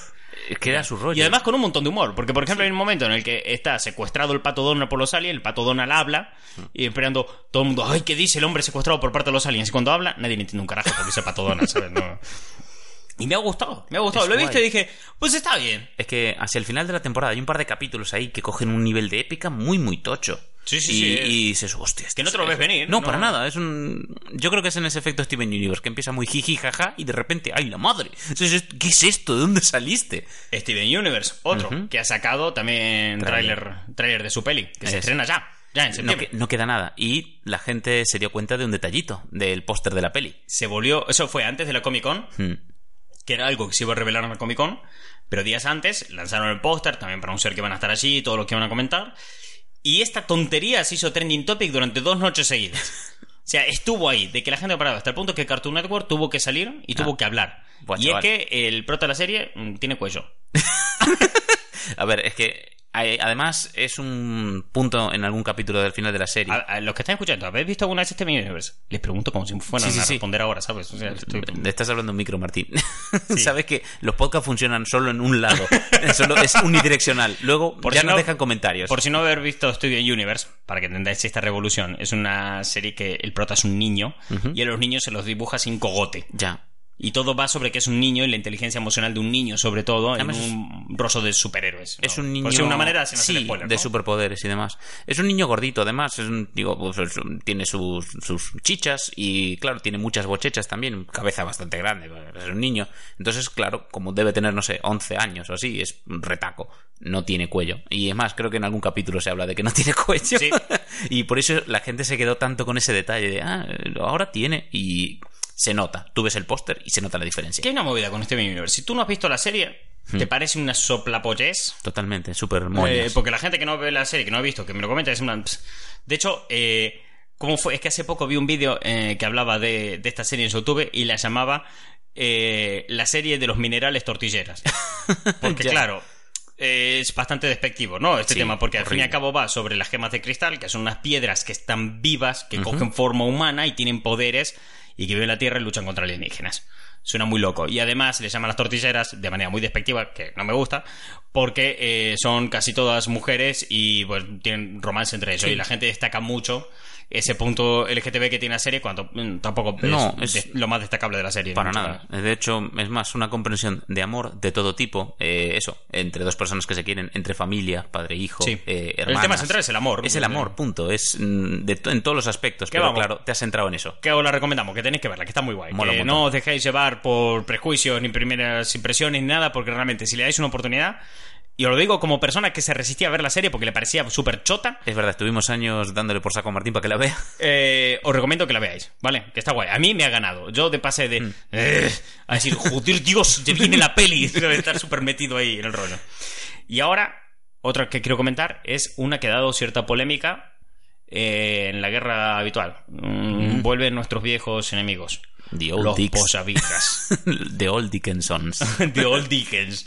[SPEAKER 2] Es que era su rollo.
[SPEAKER 1] Y además con un montón de humor, porque por ejemplo hay un momento en el que está secuestrado el pato Donald por los aliens, el pato Donald habla, y esperando todo el mundo, ay, ¿qué dice el hombre secuestrado por parte de los aliens? Y cuando habla, nadie le entiende un carajo porque es el pato Donald, ¿sabes? No. Y me ha gustado, me ha gustado.
[SPEAKER 2] Es
[SPEAKER 1] Lo he visto y dije, pues está bien.
[SPEAKER 2] Es que hacia el final de la temporada hay un par de capítulos ahí que cogen un nivel de épica muy, muy tocho.
[SPEAKER 1] Sí, sí,
[SPEAKER 2] y,
[SPEAKER 1] sí,
[SPEAKER 2] y dices, hostia.
[SPEAKER 1] Que no te lo ves venir,
[SPEAKER 2] No,
[SPEAKER 1] no.
[SPEAKER 2] para nada. Es un... Yo creo que es en ese efecto Steven Universe, que empieza muy jiji, jaja, y de repente, ¡ay, la madre! ¿Qué es esto? ¿De dónde saliste?
[SPEAKER 1] Steven Universe, otro, que ha sacado también
[SPEAKER 2] Tráiler.
[SPEAKER 1] tráiler de su peli, que se
[SPEAKER 2] Es.
[SPEAKER 1] estrena ya, ya en
[SPEAKER 2] No, no queda nada. Y la gente se dio cuenta de un detallito del póster de la peli.
[SPEAKER 1] Se volvió, eso fue antes de la Comic Con,
[SPEAKER 2] Hmm.
[SPEAKER 1] Que era algo que se iba a revelar en la Comic Con, pero días antes lanzaron el póster también para anunciar que van a estar allí, todo lo que van a comentar. Y esta tontería se hizo trending topic durante dos noches seguidas. O sea, estuvo ahí, de que la gente paraba hasta el punto que Cartoon Network tuvo que salir y tuvo que hablar.
[SPEAKER 2] Buah,
[SPEAKER 1] y
[SPEAKER 2] chaval.
[SPEAKER 1] es que el prota de la serie mm, tiene cuello.
[SPEAKER 2] A ver, es que Además, es un punto en algún capítulo del final de la serie.
[SPEAKER 1] A, a los que están escuchando, ¿habéis visto alguna vez este Universe? Les pregunto como si fueran
[SPEAKER 2] Sí, sí,
[SPEAKER 1] a
[SPEAKER 2] sí.
[SPEAKER 1] responder ahora, ¿sabes? O sea, estoy-
[SPEAKER 2] Estás hablando en micro, Martín. Sabes que los podcasts funcionan solo en un lado. Solo es unidireccional. Luego
[SPEAKER 1] Por
[SPEAKER 2] ya
[SPEAKER 1] si
[SPEAKER 2] nos
[SPEAKER 1] no-
[SPEAKER 2] dejan comentarios.
[SPEAKER 1] Por si no haber visto Studio Universe, para que entendáis esta revolución, es una serie que el prota es un niño y a los niños se los dibuja sin cogote.
[SPEAKER 2] Ya.
[SPEAKER 1] Y todo va sobre que es un niño y la inteligencia emocional de un niño, sobre todo,
[SPEAKER 2] Además,
[SPEAKER 1] en un rostro de superhéroes.
[SPEAKER 2] Es un niño.
[SPEAKER 1] Por decirlo de una manera, sin
[SPEAKER 2] sí,
[SPEAKER 1] spoiler,
[SPEAKER 2] de
[SPEAKER 1] ¿no?
[SPEAKER 2] superpoderes y demás. Es un niño gordito, además. Es un, digo, pues, es un- tiene sus, sus chichas y, claro, tiene muchas bochechas también. Cabeza bastante grande. Es un niño. Entonces, claro, como debe tener, no sé, 11 años o así, es un retaco. No tiene cuello. Y es más, creo que en algún capítulo se habla de que no tiene cuello.
[SPEAKER 1] Sí.
[SPEAKER 2] y por eso la gente se quedó tanto con ese detalle de, ah, ahora tiene. Y se nota. Tú ves el póster y se nota la diferencia.
[SPEAKER 1] Que hay una movida con Steven Universe. Si tú no has visto la serie,
[SPEAKER 2] Hmm.
[SPEAKER 1] ¿te parece una soplapollez?
[SPEAKER 2] Totalmente, súper
[SPEAKER 1] Eh, porque la gente que no ve la serie, que no ha visto, que me lo comenta, es una... De hecho, eh, ¿cómo fue? Es que hace poco vi un vídeo eh, que hablaba de, de esta serie en YouTube y la llamaba eh, la serie de los minerales tortilleras. Porque, claro, es bastante despectivo, ¿no? Este
[SPEAKER 2] Sí,
[SPEAKER 1] tema, porque al fin y al cabo va sobre las gemas de cristal, que son unas piedras que están vivas, que cogen forma humana y tienen poderes y que viven en la Tierra y luchan contra alienígenas. Suena muy loco. Y además le llaman las tortilleras de manera muy despectiva, que no me gusta, porque eh, son casi todas mujeres y pues tienen romance entre ellos. Y la gente destaca mucho ese punto LGTB que tiene la serie cuando mm, tampoco es,
[SPEAKER 2] No, es-
[SPEAKER 1] lo más destacable de la serie.
[SPEAKER 2] Para nada. De hecho, es más una comprensión de amor de todo tipo. eh, eso, entre dos personas que se quieren, entre familia, padre, hijo,
[SPEAKER 1] Sí.
[SPEAKER 2] eh,
[SPEAKER 1] El tema central es el amor.
[SPEAKER 2] Es el amor, punto. Es mm, de to- en todos los aspectos.
[SPEAKER 1] ¿Qué
[SPEAKER 2] Pero
[SPEAKER 1] vamos?
[SPEAKER 2] claro, te has centrado en eso.
[SPEAKER 1] que os la recomendamos, que tenéis que verla, que está muy guay.
[SPEAKER 2] Mola
[SPEAKER 1] que no os dejéis llevar por prejuicios ni primeras impresiones ni nada, porque realmente si le dais una oportunidad, y os lo digo como persona que se resistía a ver la serie porque le parecía súper chota,
[SPEAKER 2] Es verdad, estuvimos años dándole por saco a Martín para que la vea.
[SPEAKER 1] eh, os recomiendo que la veáis, ¿vale? Que está guay. A mí me ha ganado. Yo de pase de...
[SPEAKER 2] Mm.
[SPEAKER 1] eh, a decir, joder, Dios, te viene la peli. Debe estar súper metido ahí en el rollo. Y ahora, otra que quiero comentar es una que ha dado cierta polémica eh, en la guerra habitual. Mm, Vuelven nuestros viejos enemigos.
[SPEAKER 2] The Old
[SPEAKER 1] los
[SPEAKER 2] Dicks. The Old Dickinsons.
[SPEAKER 1] The Old Dickens.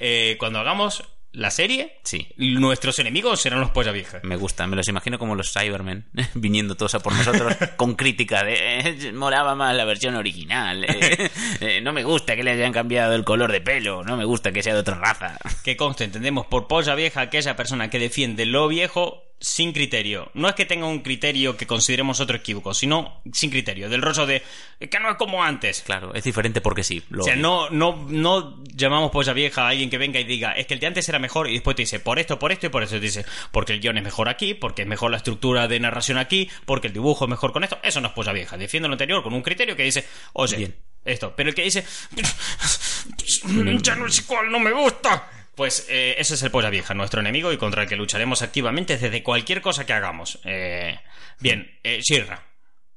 [SPEAKER 1] Eh, cuando hagamos la serie,
[SPEAKER 2] Sí.
[SPEAKER 1] nuestros enemigos serán los posavijas.
[SPEAKER 2] Me gusta, me los imagino como los Cybermen viniendo todos a por nosotros con crítica de eh, molaba más la versión original. eh, no me gusta que le hayan cambiado el color de pelo, no me gusta que sea de otra raza.
[SPEAKER 1] Que conste, entendemos por polla vieja aquella persona que defiende lo viejo sin criterio. No es que tenga un criterio que consideremos otro equívoco, sino sin criterio. Del rollo de "Es que no es como antes.
[SPEAKER 2] Claro, es diferente porque sí. lo
[SPEAKER 1] O sea, no, no, no llamamos polla vieja a alguien que venga y diga, es que el de antes era mejor, y después te dice, por esto, por esto y por eso. Te dice, porque el guion es mejor aquí, porque es mejor la estructura de narración aquí, porque el dibujo es mejor con esto. Eso no es polla vieja. Defiende lo anterior con un criterio que dice, oye,
[SPEAKER 2] Bien.
[SPEAKER 1] esto. Pero el que dice, ya no sé cuál, no me gusta. Pues eh, ese es el polla vieja, nuestro enemigo y contra el que lucharemos activamente desde cualquier cosa que hagamos. Eh, bien, eh, Shirra.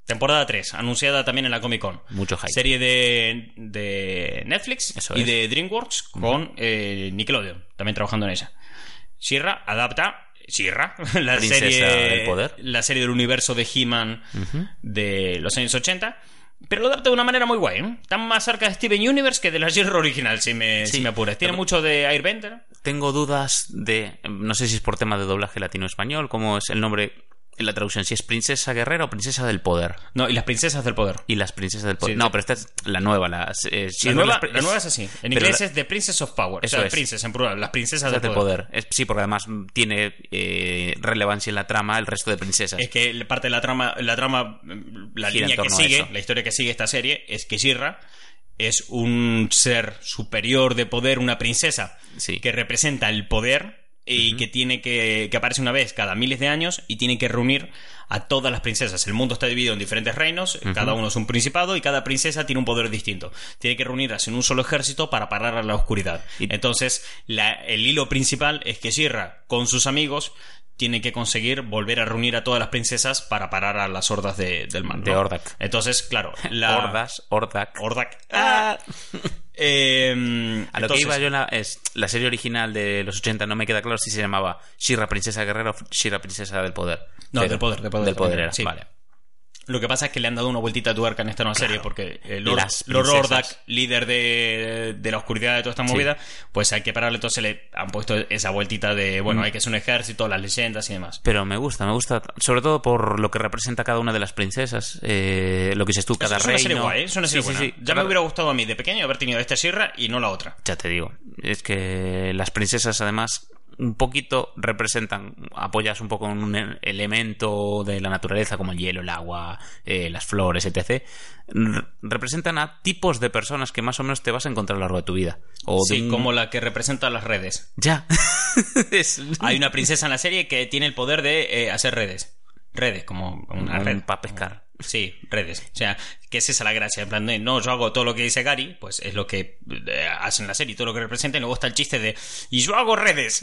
[SPEAKER 1] Temporada 3, anunciada también en la Comic Con.
[SPEAKER 2] Mucho hype.
[SPEAKER 1] Serie de, de Netflix
[SPEAKER 2] Eso
[SPEAKER 1] y
[SPEAKER 2] es.
[SPEAKER 1] de DreamWorks con eh, Nickelodeon, también trabajando en ella. Shirra adapta Shirra, la
[SPEAKER 2] Princesa
[SPEAKER 1] serie
[SPEAKER 2] del poder.
[SPEAKER 1] la serie del universo de He-Man de los años 80, pero lo adapta de una manera muy guay, ¿eh? Más cerca de Steven Universe que de la Shirra original, si me,
[SPEAKER 2] Sí.
[SPEAKER 1] si me apuras. Tiene mucho de Airbender.
[SPEAKER 2] Tengo dudas de. No sé si es por tema de doblaje latino-español, cómo es el nombre en la traducción, si es Princesa Guerrera o Princesa del Poder.
[SPEAKER 1] No, y las princesas del poder.
[SPEAKER 2] Y las princesas del poder.
[SPEAKER 1] Sí,
[SPEAKER 2] no,
[SPEAKER 1] sí.
[SPEAKER 2] pero esta es la nueva, la, eh,
[SPEAKER 1] La nueva,
[SPEAKER 2] las
[SPEAKER 1] la nueva es así. En inglés
[SPEAKER 2] la-
[SPEAKER 1] es The Princess of Power.
[SPEAKER 2] Eso
[SPEAKER 1] o sea,
[SPEAKER 2] es.
[SPEAKER 1] Princess en plural, las princesas del
[SPEAKER 2] del
[SPEAKER 1] poder.
[SPEAKER 2] poder. Es- sí, porque además mm, tiene eh, relevancia en la trama el resto de princesas.
[SPEAKER 1] Es que parte de la trama, la trama, la
[SPEAKER 2] Gira en
[SPEAKER 1] línea que sigue, la historia que sigue esta serie, es que Shirra es un ser superior de poder, una princesa,
[SPEAKER 2] Sí.
[SPEAKER 1] que representa el poder y que tiene que, que aparece una vez cada miles de años y tiene que reunir a todas las princesas. El mundo está dividido en diferentes reinos, cada uno es un principado y cada princesa tiene un poder distinto. Tiene que reunirlas en un solo ejército para parar a la oscuridad.
[SPEAKER 2] Y-
[SPEAKER 1] Entonces, la- el hilo principal es que Shirra, con sus amigos, tiene que conseguir volver a reunir a todas las princesas para parar a las hordas de- del mal.
[SPEAKER 2] De. Ordak.
[SPEAKER 1] Entonces, claro, la...
[SPEAKER 2] Hordas, Ordak.
[SPEAKER 1] Ordak.
[SPEAKER 2] Ah.
[SPEAKER 1] Eh,
[SPEAKER 2] A lo que
[SPEAKER 1] entonces-
[SPEAKER 2] iba yo en la, es la serie original de los 80 no me queda claro si se llamaba Shira Princesa Guerrera o Shira Princesa del Poder.
[SPEAKER 1] No,
[SPEAKER 2] Pero-
[SPEAKER 1] del poder, del poder.
[SPEAKER 2] Del poder era,
[SPEAKER 1] sí.
[SPEAKER 2] vale.
[SPEAKER 1] Lo que pasa es que le han dado una vueltita de tuerca en esta nueva serie porque eh, Lord, Lord. Ordak, líder de, de la oscuridad de toda esta
[SPEAKER 2] Sí.
[SPEAKER 1] movida, pues hay que pararle. Entonces le han puesto esa vueltita de,
[SPEAKER 2] Mm.
[SPEAKER 1] bueno, hay que ser un ejército, las leyendas y demás.
[SPEAKER 2] Pero me gusta, me gusta, sobre todo por lo que representa cada una de las princesas, eh, lo que dices tú, cada
[SPEAKER 1] es una serie
[SPEAKER 2] reino.
[SPEAKER 1] guay, es una serie
[SPEAKER 2] Sí, sí,
[SPEAKER 1] buena.
[SPEAKER 2] sí.
[SPEAKER 1] Ya me hubiera gustado a mí de pequeño haber tenido esta sierra y no la otra.
[SPEAKER 2] Ya te digo, es que las princesas además un poquito representan, apoyas un poco en un e- elemento de la naturaleza como el hielo, el agua, eh, las flores, etc. Representan a tipos de personas que más o menos te vas a encontrar a lo largo de tu vida. O
[SPEAKER 1] Sí, como la que representa las redes.
[SPEAKER 2] Ya. Es-
[SPEAKER 1] Hay una princesa en la serie que tiene el poder de eh, hacer redes. Redes, como una
[SPEAKER 2] Un
[SPEAKER 1] red.
[SPEAKER 2] pa' pescar.
[SPEAKER 1] Sí, redes. O sea, que es esa la gracia. En plan de, no, yo hago todo lo que dice Gary, pues es lo que eh, hacen la serie, todo lo que representa. Y luego está el chiste de, y yo hago redes.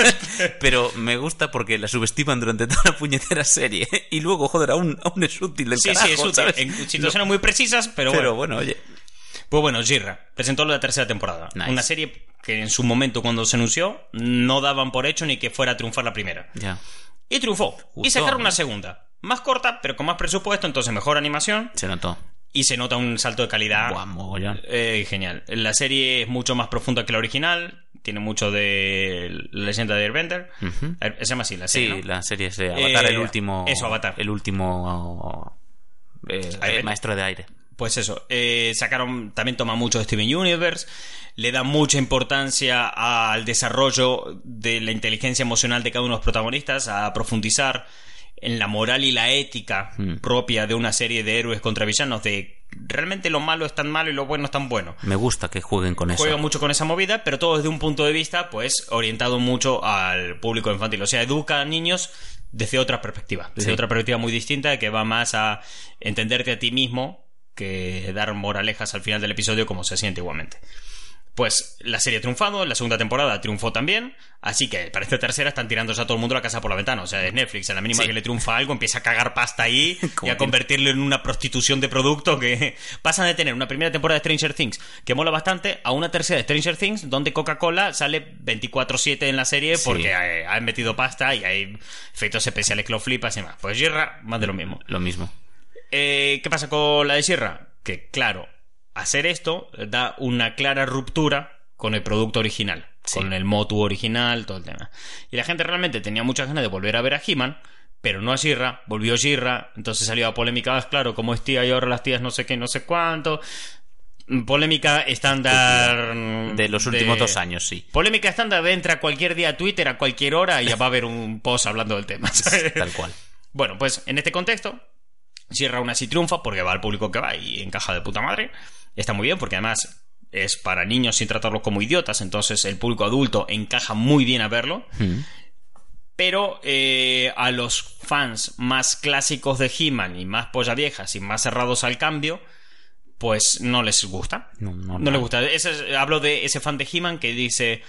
[SPEAKER 2] Pero me gusta porque la subestiman durante toda la puñetera serie. Y luego, joder, aún, aún es útil del
[SPEAKER 1] sí,
[SPEAKER 2] carajo,
[SPEAKER 1] sí, es útil.
[SPEAKER 2] ¿sabes?
[SPEAKER 1] En situaciones muy precisas, pero,
[SPEAKER 2] Pero
[SPEAKER 1] bueno.
[SPEAKER 2] bueno, oye.
[SPEAKER 1] Pues bueno, Girra presentó la tercera temporada.
[SPEAKER 2] Nice.
[SPEAKER 1] Una serie que en su momento, cuando se anunció, no daban por hecho ni que fuera a triunfar la primera.
[SPEAKER 2] Ya.
[SPEAKER 1] Y triunfó. y sacaron
[SPEAKER 2] ¿no?
[SPEAKER 1] una segunda. Más corta, pero con más presupuesto, entonces mejor animación.
[SPEAKER 2] Se notó.
[SPEAKER 1] Y se nota un salto de calidad.
[SPEAKER 2] Mogollón.
[SPEAKER 1] Eh, genial. La serie es mucho más profunda que la original. Tiene mucho de la leyenda de Airbender.
[SPEAKER 2] Ujú.
[SPEAKER 1] Eh, Se llama así la serie.
[SPEAKER 2] Sí,
[SPEAKER 1] ¿no?
[SPEAKER 2] la serie es de Avatar,
[SPEAKER 1] Eh,
[SPEAKER 2] el último.
[SPEAKER 1] eso, Avatar.
[SPEAKER 2] El último. eh, maestro de aire.
[SPEAKER 1] Pues eso. eh, sacaron. También toma mucho de Steven Universe. Le da mucha importancia al desarrollo de la inteligencia emocional de cada uno de los protagonistas. A profundizar en la moral y la ética
[SPEAKER 2] Mm.
[SPEAKER 1] propia de una serie de héroes contra villanos. De realmente lo malo es tan malo y lo bueno es tan bueno.
[SPEAKER 2] Me gusta que jueguen con eso.
[SPEAKER 1] juega mucho con esa movida, pero todo desde un punto de vista, pues, orientado mucho al público infantil. O sea, educa a niños desde otra perspectiva, desde
[SPEAKER 2] Sí.
[SPEAKER 1] otra perspectiva muy distinta, que va más a entenderte a ti mismo que dar moralejas al final del episodio como se siente igualmente. Pues la serie ha triunfado, la segunda temporada triunfó también, así que para esta tercera están tirando ya todo el mundo la casa por la ventana. O sea, es Netflix, a la mínima
[SPEAKER 2] Sí.
[SPEAKER 1] que le triunfa algo, empieza a cagar pasta ahí y a convertirlo en una prostitución de producto que pasan de tener una primera temporada de Stranger Things que mola bastante a una tercera de Stranger Things donde Coca-Cola sale 24-7 en la serie
[SPEAKER 2] Sí.
[SPEAKER 1] porque eh, han metido pasta y hay efectos especiales que lo flipas y más. Pues Girra, más de lo mismo.
[SPEAKER 2] Lo mismo.
[SPEAKER 1] Eh, ¿Qué pasa con la de Sierra? Que, claro, hacer esto da una clara ruptura con el producto original,
[SPEAKER 2] Sí.
[SPEAKER 1] con el motu original, todo el tema. Y la gente realmente tenía muchas ganas de volver a ver a He-Man, pero no a Shirra, volvió Shirra, entonces salió la polémica, ah, claro, como es tía y ahora las tías no sé qué, no sé cuánto. Polémica estándar
[SPEAKER 2] De los últimos dos años, sí.
[SPEAKER 1] Polémica estándar de entra cualquier día a Twitter a cualquier hora y ya va a haber un post hablando del tema. ¿sabes?
[SPEAKER 2] Tal cual.
[SPEAKER 1] Bueno, pues en este contexto, Sierra aún así triunfa porque va al público que va y encaja de puta madre. Está muy bien porque además es para niños sin tratarlos como idiotas, entonces el público adulto encaja muy bien a verlo.
[SPEAKER 2] Mm.
[SPEAKER 1] Pero eh, a los fans más clásicos de He-Man y más polla viejas y más cerrados al cambio, pues no les gusta.
[SPEAKER 2] No, no,
[SPEAKER 1] No les gusta. Ese es- hablo de ese fan de He-Man que dice.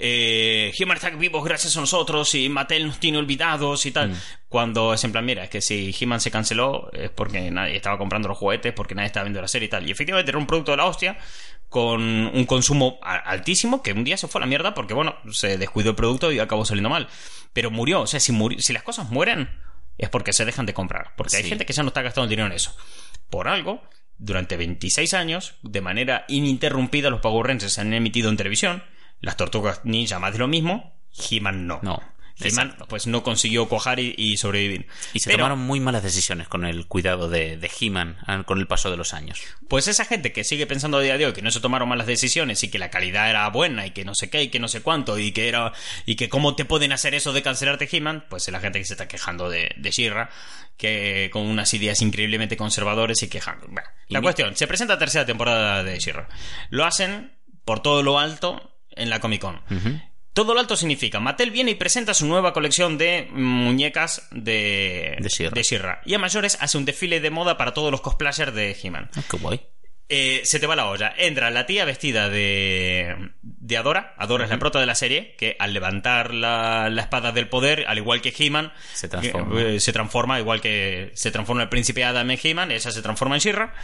[SPEAKER 1] Eh, He-Man está vivos gracias a nosotros y Mattel nos tiene olvidados y tal. Cuando es en plan, mira, es que si He-Man se canceló es porque nadie estaba comprando los juguetes, porque nadie estaba viendo la serie y tal. Y efectivamente era un producto de la hostia con un consumo altísimo que un día se fue a la mierda porque, bueno, se descuidó el producto y acabó saliendo mal. Pero murió. O sea, si, muri- si las cosas mueren es porque se dejan de comprar. Porque hay gente que ya no está gastando dinero en eso. Por algo, durante 26 años, de manera ininterrumpida, los Power Rangers se han emitido en televisión. Las Tortugas Ninja más de lo mismo. He-Man no.
[SPEAKER 2] No.
[SPEAKER 1] He-Man,
[SPEAKER 2] exacto.
[SPEAKER 1] pues no consiguió cuajar y, y sobrevivir.
[SPEAKER 2] Y se
[SPEAKER 1] Pero,
[SPEAKER 2] tomaron muy malas decisiones con el cuidado de, de He-Man ah, con el paso de los años.
[SPEAKER 1] Pues esa gente que sigue pensando a día de hoy que no se tomaron malas decisiones y que la calidad era buena y que no sé qué y que no sé cuánto y que era y que cómo te pueden hacer eso de cancelarte He-Man, pues es la gente que se está quejando de, de She-Ra, que con unas ideas increíblemente conservadores y. Bueno,
[SPEAKER 2] Y
[SPEAKER 1] la cuestión, se presenta la tercera temporada de She-Ra. Lo hacen por todo lo alto en la Comic Con. Todo lo alto significa, Mattel viene y presenta su nueva colección de muñecas de,
[SPEAKER 2] De. She-Ra.
[SPEAKER 1] Y a mayores hace un desfile de moda para todos los cosplayers de He-Man.
[SPEAKER 2] Ah, qué guay.
[SPEAKER 1] Eh, se te va la olla. Entra la tía vestida de, de Adora. Adora es la prota de la serie, que al levantar la, la espada del poder, al igual que He-Man,
[SPEAKER 2] Se transforma.
[SPEAKER 1] eh, se transforma, igual que se transforma el príncipe Adam en He-Man, esa se transforma en She-Ra.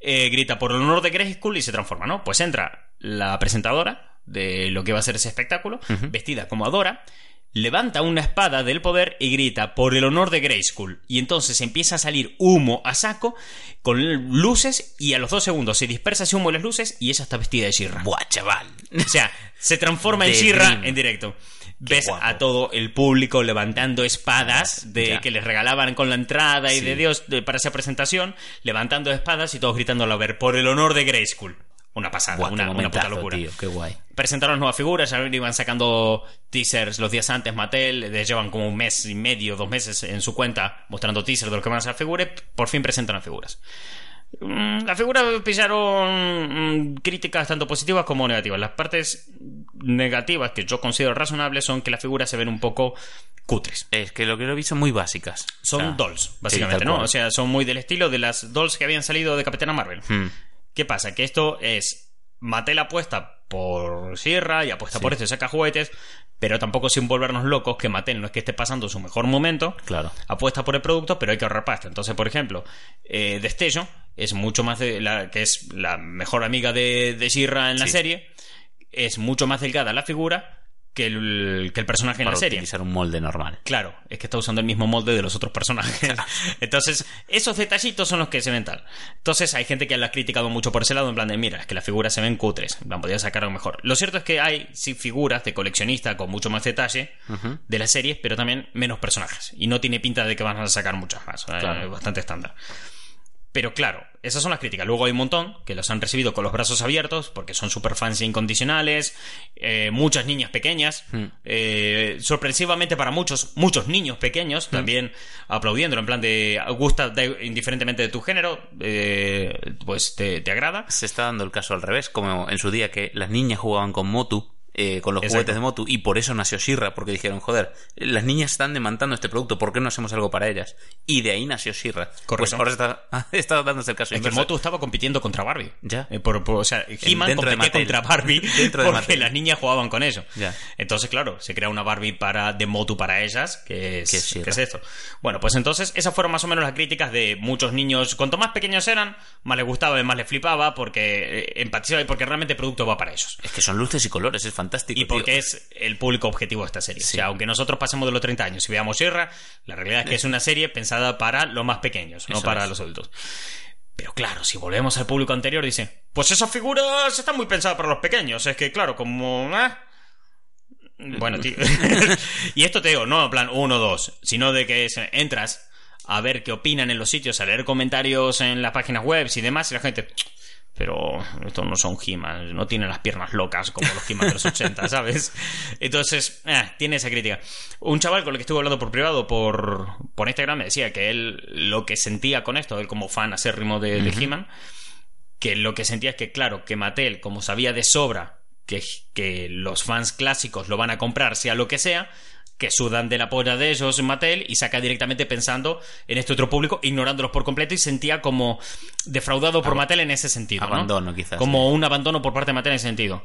[SPEAKER 1] Eh, grita por el honor de Grayskull y se transforma, ¿no? Pues entra la presentadora de lo que va a ser ese espectáculo, vestida como Adora. levanta una espada del poder y grita por el honor de Grayskull. Y entonces empieza a salir humo a saco con luces y a los dos segundos se dispersa ese humo de las luces y ella está vestida de Shirra.
[SPEAKER 2] Buah, chaval.
[SPEAKER 1] O sea, se transforma en Shirra en directo. Ves
[SPEAKER 2] guapo.
[SPEAKER 1] a todo el público levantando espadas de
[SPEAKER 2] Ya.
[SPEAKER 1] que les regalaban con la entrada y
[SPEAKER 2] Sí.
[SPEAKER 1] de Dios de- para esa presentación, levantando espadas y todos gritándolo a ver por el honor de Grayskull. Una pasada,
[SPEAKER 2] Buah,
[SPEAKER 1] una, una puta locura.
[SPEAKER 2] tío, qué guay.
[SPEAKER 1] Presentaron nuevas figuras, ya iban sacando teasers los días antes, Mattel, les llevan como un mes y medio, dos meses en su cuenta mostrando teasers de lo que van a ser figuras, por fin presentan las figuras. Mm, Las figuras pillaron mm, críticas tanto positivas como negativas. Las partes negativas que yo considero razonables son que las figuras se ven un poco cutres.
[SPEAKER 2] Es que lo que lo he visto son muy básicas.
[SPEAKER 1] Son
[SPEAKER 2] O sea,
[SPEAKER 1] dolls,
[SPEAKER 2] sí,
[SPEAKER 1] básicamente, ¿no?
[SPEAKER 2] cual.
[SPEAKER 1] O sea, son muy del estilo de las dolls que habían salido de Capitana Marvel.
[SPEAKER 2] Hmm.
[SPEAKER 1] ¿Qué pasa? Que esto es. Mattel apuesta por Sierra y apuesta
[SPEAKER 2] Sí.
[SPEAKER 1] por esto y saca juguetes, pero tampoco sin volvernos locos que Mattel no es que esté pasando su mejor momento.
[SPEAKER 2] Claro.
[SPEAKER 1] Apuesta por el producto, pero hay que ahorrar pasta. Entonces, por ejemplo, eh, Destello es mucho más de la que es la mejor amiga de, de Sierra en la
[SPEAKER 2] Sí.
[SPEAKER 1] serie. Es mucho más delgada la figura que el, que el personaje en la serie.
[SPEAKER 2] utilizar un molde normal.
[SPEAKER 1] Claro, es que está usando el mismo molde de los otros personajes. Entonces, esos detallitos son los que se ven tal. Entonces, hay gente que la ha criticado mucho por ese lado, en plan de, mira, es que las figuras se ven cutres, en plan, podría sacar algo mejor. Lo cierto es que hay, sí, figuras de coleccionista con mucho más detalle de las series, pero también menos personajes. Y no tiene pinta de que van a sacar muchas más. Eh,
[SPEAKER 2] Claro.
[SPEAKER 1] Es bastante estándar. Pero claro, esas son las críticas. Luego hay un montón que los han recibido con los brazos abiertos porque son super fans incondicionales. eh, muchas niñas pequeñas.
[SPEAKER 2] Hmm.
[SPEAKER 1] eh, sorpresivamente para muchos, muchos niños pequeños también aplaudiéndolo. En plan de gusta de- indiferentemente de tu género, eh, pues te, te agrada.
[SPEAKER 2] Se está dando el caso al revés, como en su día que las niñas jugaban con Motu, eh, con los
[SPEAKER 1] Exacto.
[SPEAKER 2] juguetes de Motu, y por eso nació Shirra, porque dijeron, joder, las niñas están demandando este producto, ¿por qué no hacemos algo para ellas? Y de ahí nació Shirra.
[SPEAKER 1] Correcto.
[SPEAKER 2] Pues ahora está, está dándose el caso
[SPEAKER 1] Es que. Motu estaba compitiendo contra Barbie.
[SPEAKER 2] Ya.
[SPEAKER 1] Eh, por- por- o sea, He-Man competía contra Barbie
[SPEAKER 2] Dentro de
[SPEAKER 1] porque
[SPEAKER 2] Mattel.
[SPEAKER 1] las niñas jugaban con eso.
[SPEAKER 2] Ya.
[SPEAKER 1] Entonces, claro, se crea una Barbie para de Motu para ellas, que es,
[SPEAKER 2] que es
[SPEAKER 1] esto. Bueno, pues entonces esas fueron más o menos las críticas de muchos niños. Cuanto más pequeños eran, más les gustaba y más les flipaba porque eh, empatizaba y porque realmente el producto va para ellos.
[SPEAKER 2] Es que son luces y colores, es fantástico.
[SPEAKER 1] Y porque es el público objetivo de esta serie. O sea, aunque nosotros pasemos de los 30 años y veamos Sierra, la realidad es que es una serie pensada para los más pequeños, no para
[SPEAKER 2] es.
[SPEAKER 1] los adultos. Pero claro, si volvemos al público anterior, dice, pues esas figuras están muy pensadas para los pequeños. Es que, claro, como... ¿eh? Bueno, tío. y esto te digo, no en plan uno o dos, sino de que es- entras a ver qué opinan en los sitios, a leer comentarios en las páginas web y demás, y la gente... Pero estos no son He-Man, no tienen las piernas locas como los He-Man de los 80, ¿sabes? Entonces, eh, tiene esa crítica. Un chaval con el que estuve hablando por privado, por, por Instagram, me decía que él lo que sentía con esto, él como fan acérrimo de, de He-Man, que lo que sentía es que, claro, que Mattel, como sabía de sobra que, que los fans clásicos lo van a comprar, sea lo que sea, que sudan de la polla de ellos en Mattel y saca directamente pensando en este otro público, ignorándolos por completo y sentía como defraudado por Mattel en ese sentido. ¿no?
[SPEAKER 2] Abandono, quizás,
[SPEAKER 1] Como un abandono por parte de Mattel en ese sentido.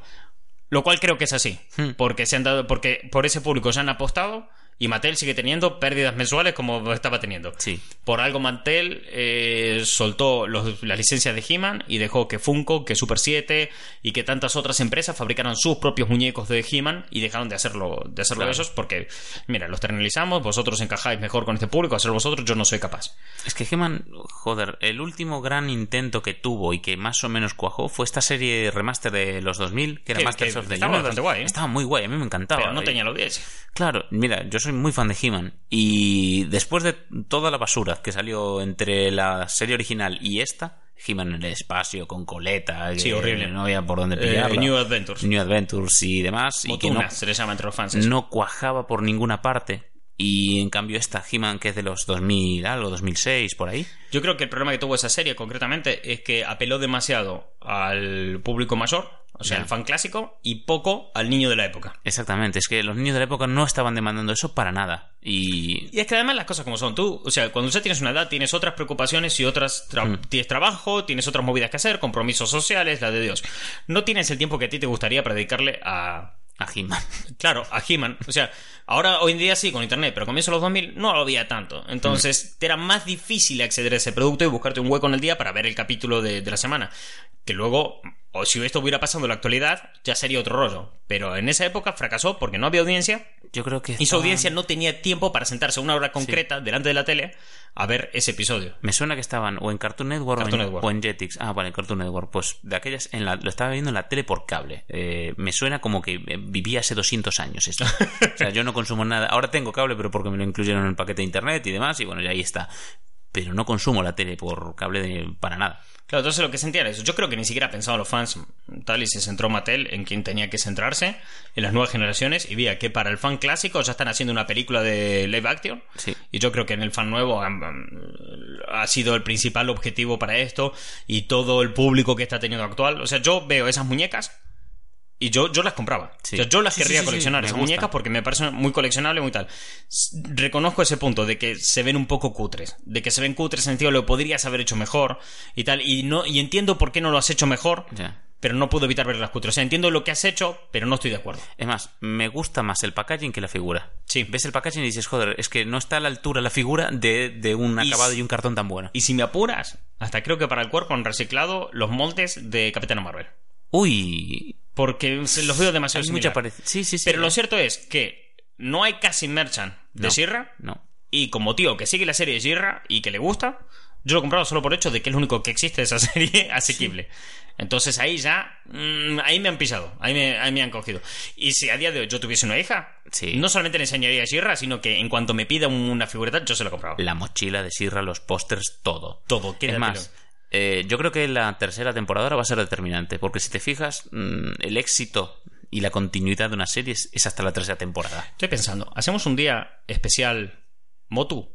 [SPEAKER 1] Lo cual creo que es así.
[SPEAKER 2] Hmm.
[SPEAKER 1] Porque se han dado, porque por ese público se han apostado y Mattel sigue teniendo pérdidas mensuales como estaba teniendo.
[SPEAKER 2] Sí.
[SPEAKER 1] Por algo Mattel eh, soltó los- las licencias de He-Man y dejó que Funko, que Super 7 y que tantas otras empresas fabricaran sus propios muñecos de He-Man y dejaron de hacerlo, de hacerlo
[SPEAKER 2] Claro.
[SPEAKER 1] ellos porque, mira, los terminalizamos, vosotros encajáis mejor con este público, hacerlo vosotros, yo no soy capaz.
[SPEAKER 2] Es que He-Man, joder, el último gran intento que tuvo y que más o menos cuajó fue esta serie remaster de los 2000, que era Masters
[SPEAKER 1] que
[SPEAKER 2] of the
[SPEAKER 1] estaba
[SPEAKER 2] Universe.
[SPEAKER 1] bastante guay, ¿eh?
[SPEAKER 2] Estaba muy guay, a mí me encantaba.
[SPEAKER 1] Pero no tenía la audiencia.
[SPEAKER 2] Claro, mira, yo soy muy fan de He-Man y después de toda la basura que salió entre la serie original y esta, He-Man en el espacio con coleta,
[SPEAKER 1] Sí,
[SPEAKER 2] que
[SPEAKER 1] horrible.
[SPEAKER 2] no había por dónde
[SPEAKER 1] Eh,
[SPEAKER 2] pillarla.
[SPEAKER 1] New Adventures.
[SPEAKER 2] New Adventures y demás, y que no,
[SPEAKER 1] se le llama entre los fans. eso.
[SPEAKER 2] no cuajaba por ninguna parte. Y en cambio esta He-Man que es de los 2000 algo, 2006, por ahí.
[SPEAKER 1] Yo creo que el problema que tuvo esa serie concretamente es que apeló demasiado al público mayor, o sea, al fan clásico, y poco al niño de la época.
[SPEAKER 2] Exactamente, es que los niños de la época no estaban demandando eso para nada. Y
[SPEAKER 1] Y es que además las cosas como son. Tú, o sea, cuando ya tienes una edad, tienes otras preocupaciones y otras. tra-
[SPEAKER 2] Mm.
[SPEAKER 1] Tienes trabajo, tienes otras movidas que hacer, compromisos sociales, la de Dios. No tienes el tiempo que a ti te gustaría para dedicarle a.
[SPEAKER 2] a He-Man.
[SPEAKER 1] Claro, a He-Man. O sea, ahora hoy en día sí con internet, pero a comienzos de los 2000 no lo había tanto. Entonces, te era más difícil acceder a ese producto y buscarte un hueco en el día para ver el capítulo de, de la semana. Que luego O si esto hubiera pasado en la actualidad, ya sería otro rollo. Pero en esa época fracasó porque no había audiencia
[SPEAKER 2] Yo creo que.
[SPEAKER 1] y su audiencia no tenía tiempo para sentarse una hora concreta delante de la tele a ver ese episodio.
[SPEAKER 2] Me suena que estaban o en Cartoon Network,
[SPEAKER 1] Cartoon
[SPEAKER 2] o, en,
[SPEAKER 1] Network.
[SPEAKER 2] o en Jetix. Ah, vale, en Cartoon Network. Pues de aquellas, en la, lo estaba viendo en la tele por cable. Eh, me suena como que eh, vivía hace 200 años esto. o sea, yo no consumo nada. Ahora tengo cable, pero porque me lo incluyeron en el paquete de internet y demás, y bueno, ya ahí está. Pero no consumo la tele por cable de- para nada.
[SPEAKER 1] Claro, entonces lo que sentía era eso. Yo creo que ni siquiera pensaban los fans tal y se centró Mattel en quien tenía que centrarse, en las nuevas generaciones, y veía que para el fan clásico ya están haciendo una película de live action.
[SPEAKER 2] Sí.
[SPEAKER 1] Y yo creo que en el fan nuevo ha sido el principal objetivo para esto y todo el público que está teniendo actual. O sea, yo veo esas muñecas y yo, yo las compraba.
[SPEAKER 2] Sí.
[SPEAKER 1] O sea, yo las
[SPEAKER 2] Sí,
[SPEAKER 1] querría
[SPEAKER 2] sí, sí,
[SPEAKER 1] coleccionar, esas muñecas, porque me parecen muy coleccionables, muy tal. Reconozco ese punto de que se ven un poco cutres. De que se ven cutres en el sentido de lo podrías haber hecho mejor y tal. Y, no, y entiendo por qué no lo has hecho mejor, pero no puedo evitar ver las cutres. O sea, entiendo lo que has hecho, pero no estoy de acuerdo.
[SPEAKER 2] Es más, me gusta más el packaging que la figura.
[SPEAKER 1] Sí.
[SPEAKER 2] Ves el packaging y dices, joder, es que no está a la altura la figura de, de un
[SPEAKER 1] Y
[SPEAKER 2] acabado y un cartón tan bueno.
[SPEAKER 1] Y si me apuras, hasta creo que para el cuerpo han reciclado los moldes de Capitana Marvel.
[SPEAKER 2] Uy,
[SPEAKER 1] Porque los veo demasiado
[SPEAKER 2] hay mucha
[SPEAKER 1] similar.
[SPEAKER 2] parecida. Sí, sí, sí.
[SPEAKER 1] Pero lo cierto es que no hay casi merchant de
[SPEAKER 2] No.
[SPEAKER 1] Sierra.
[SPEAKER 2] No.
[SPEAKER 1] Y como tío que sigue la serie de Jirra y que le gusta, yo lo he comprado solo por hecho de que es lo único que existe de esa serie asequible. Entonces ahí ya, mm, ahí me han pisado, ahí me, ahí me han cogido. Y si a día de hoy yo tuviese una hija,
[SPEAKER 2] Sí.
[SPEAKER 1] no solamente le enseñaría a Jirra, sino que en cuanto me pida una figurita, yo se la compraba.
[SPEAKER 2] La mochila de Sirra, los pósters, todo.
[SPEAKER 1] Todo,
[SPEAKER 2] Es
[SPEAKER 1] quédatelo.
[SPEAKER 2] más, eh, yo creo que la tercera temporada ahora va a ser determinante, porque si te fijas, mm, el éxito y la continuidad de una serie es, hasta la tercera temporada.
[SPEAKER 1] Estoy pensando, ¿hacemos un día especial Motu?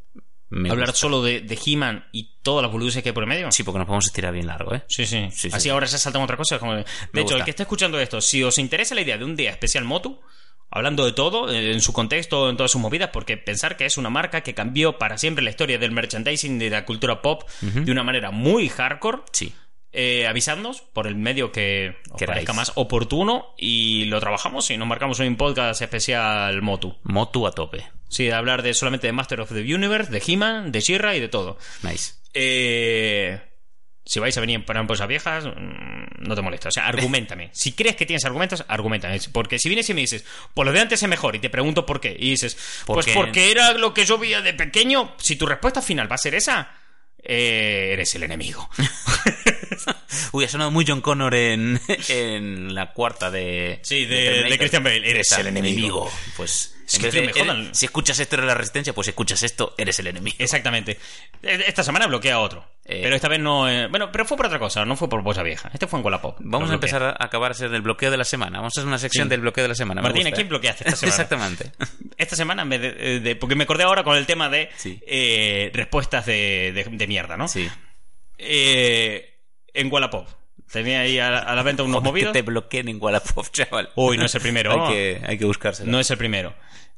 [SPEAKER 2] Me
[SPEAKER 1] Hablar
[SPEAKER 2] gusta.
[SPEAKER 1] solo de, de He-Man y todas las boludeces que hay por el medio.
[SPEAKER 2] Sí, porque nos podemos estirar bien largo, ¿eh?
[SPEAKER 1] Sí, sí.
[SPEAKER 2] Sí, sí,
[SPEAKER 1] Así
[SPEAKER 2] sí.
[SPEAKER 1] ahora ya saltamos otra cosa. como- De hecho,
[SPEAKER 2] gusta.
[SPEAKER 1] el que está escuchando esto, si os interesa la idea de un día especial Motu, hablando de todo, eh, en su contexto, en todas sus movidas, porque pensar que es una marca que cambió para siempre la historia del merchandising de la cultura pop de una manera muy hardcore,
[SPEAKER 2] Sí.
[SPEAKER 1] eh, avisándonos por el medio que os
[SPEAKER 2] Queráis.
[SPEAKER 1] parezca más oportuno y lo trabajamos y nos marcamos un podcast especial Motu.
[SPEAKER 2] Motu a tope.
[SPEAKER 1] Sí, de hablar de solamente de Master of the Universe, de He-Man, de She-Ra y de todo.
[SPEAKER 2] Nice.
[SPEAKER 1] Eh, si vais a venir para cosas viejas, mm, no te molesta. O sea, argumentame. si crees que tienes argumentos, argumentame. Porque si vienes y me dices, pues lo de antes es mejor, y te pregunto por qué, y dices,
[SPEAKER 2] ¿Por
[SPEAKER 1] pues
[SPEAKER 2] qué?
[SPEAKER 1] porque era lo que yo veía de pequeño, si tu respuesta final va a ser esa, eh, eres el enemigo.
[SPEAKER 2] Uy, ha sonado muy John Connor en, en la cuarta de.
[SPEAKER 1] Sí, de- Christian Bale. Eres el enemigo.
[SPEAKER 2] Pues.
[SPEAKER 1] Es
[SPEAKER 2] en
[SPEAKER 1] que,
[SPEAKER 2] vez
[SPEAKER 1] tío,
[SPEAKER 2] de-
[SPEAKER 1] me jodan.
[SPEAKER 2] eres- si escuchas esto de la resistencia, pues escuchas esto, eres el enemigo.
[SPEAKER 1] Exactamente. Eh, Esta semana bloquea otro.
[SPEAKER 2] Eh.
[SPEAKER 1] Pero esta vez no. eh, bueno, pero fue por otra cosa, no fue por Bosa Vieja. Este fue en Wallapop.
[SPEAKER 2] Vamos a empezar a acabar a ser el bloqueo de la semana. Vamos a hacer una sección
[SPEAKER 1] Sí.
[SPEAKER 2] del bloqueo de la semana. me
[SPEAKER 1] Martín,
[SPEAKER 2] gusta,
[SPEAKER 1] ¿a quién
[SPEAKER 2] ¿eh?
[SPEAKER 1] bloqueaste esta semana?
[SPEAKER 2] Exactamente.
[SPEAKER 1] Esta semana, vez de, de- porque me acordé ahora con el tema de
[SPEAKER 2] Sí.
[SPEAKER 1] eh, respuestas de, mierda, ¿no?
[SPEAKER 2] Sí.
[SPEAKER 1] Eh, en Wallapop. Tenía ahí a, a la venta unos
[SPEAKER 2] Joder,
[SPEAKER 1] movidos.
[SPEAKER 2] Que te bloqueen en Wallapop, chaval.
[SPEAKER 1] Uy, no es el primero.
[SPEAKER 2] hay, que, hay que buscárselo.
[SPEAKER 1] No es el primero.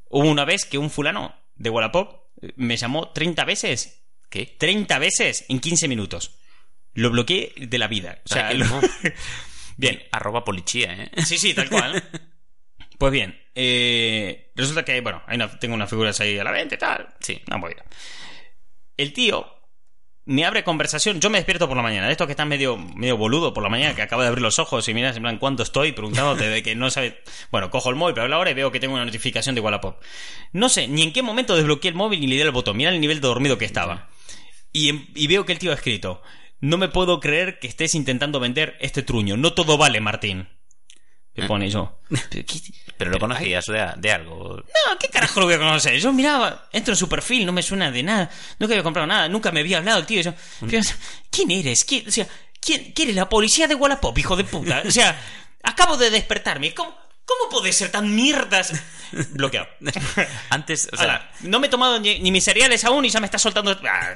[SPEAKER 1] Hubo una vez que un fulano de Wallapop me llamó 30 veces.
[SPEAKER 2] ¿Qué?
[SPEAKER 1] 30 veces en 15 minutos. Lo bloqueé de la vida. O sea,
[SPEAKER 2] Ay,
[SPEAKER 1] lo-
[SPEAKER 2] no.
[SPEAKER 1] bien.
[SPEAKER 2] Arroba policía, ¿eh?
[SPEAKER 1] Sí, sí, tal cual. Pues bien, eh, resulta que, bueno, hay una- tengo unas figuras ahí a la venta y tal.
[SPEAKER 2] Sí.
[SPEAKER 1] Una movida. El tío me abre conversación. Yo me despierto por la mañana. De estos que están medio, medio boludo por la mañana, que acabo de abrir los ojos y miras en plan cuánto estoy, preguntándote de que no sabe. Bueno, cojo el móvil hablar ahora y veo que tengo una notificación de Wallapop. No sé ni en qué momento desbloqueé el móvil ni le di al botón. Mira el nivel de dormido que estaba. Y, en- y veo que el tío ha escrito: No me puedo creer que estés intentando vender este truño. No todo vale, Martín. Me pone yo. ¿Pero
[SPEAKER 2] lo conocías de, de algo.
[SPEAKER 1] no, ¿qué carajo lo voy a conocer? Yo miraba, entro en su perfil, no me suena de nada, nunca había comprado nada, nunca me había hablado el tío. yo, pero, ¿quién eres? ¿Quién, o sea, ¿quién, quién eres la policía de Wallapop, hijo de puta? O sea, acabo de despertarme. ¿Cómo, cómo podés ser tan mierdas? Bloqueado.
[SPEAKER 2] Antes, o sea,
[SPEAKER 1] Ala, no me he tomado ni, ni mis cereales aún y ya me está soltando. Ah,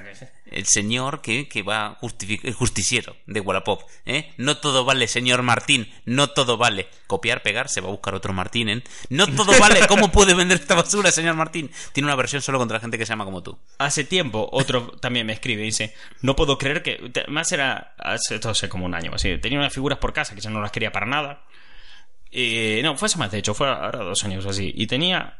[SPEAKER 2] el señor que, que va el justiciero de Wallapop, ¿eh? No todo vale, señor Martín, no todo vale. Copiar, pegar, se va a buscar otro Martín, ¿eh? No todo vale, ¿cómo puede vender esta basura, señor Martín? Tiene una versión solo contra la gente que se llama como tú.
[SPEAKER 1] Hace tiempo, otro también me escribe y dice: No puedo creer que. Más era. Hace, esto hace como un año así. Tenía unas figuras por casa que ya no las quería para nada. Eh, no, fue hace más, de hecho, fue ahora dos años o así. Y tenía.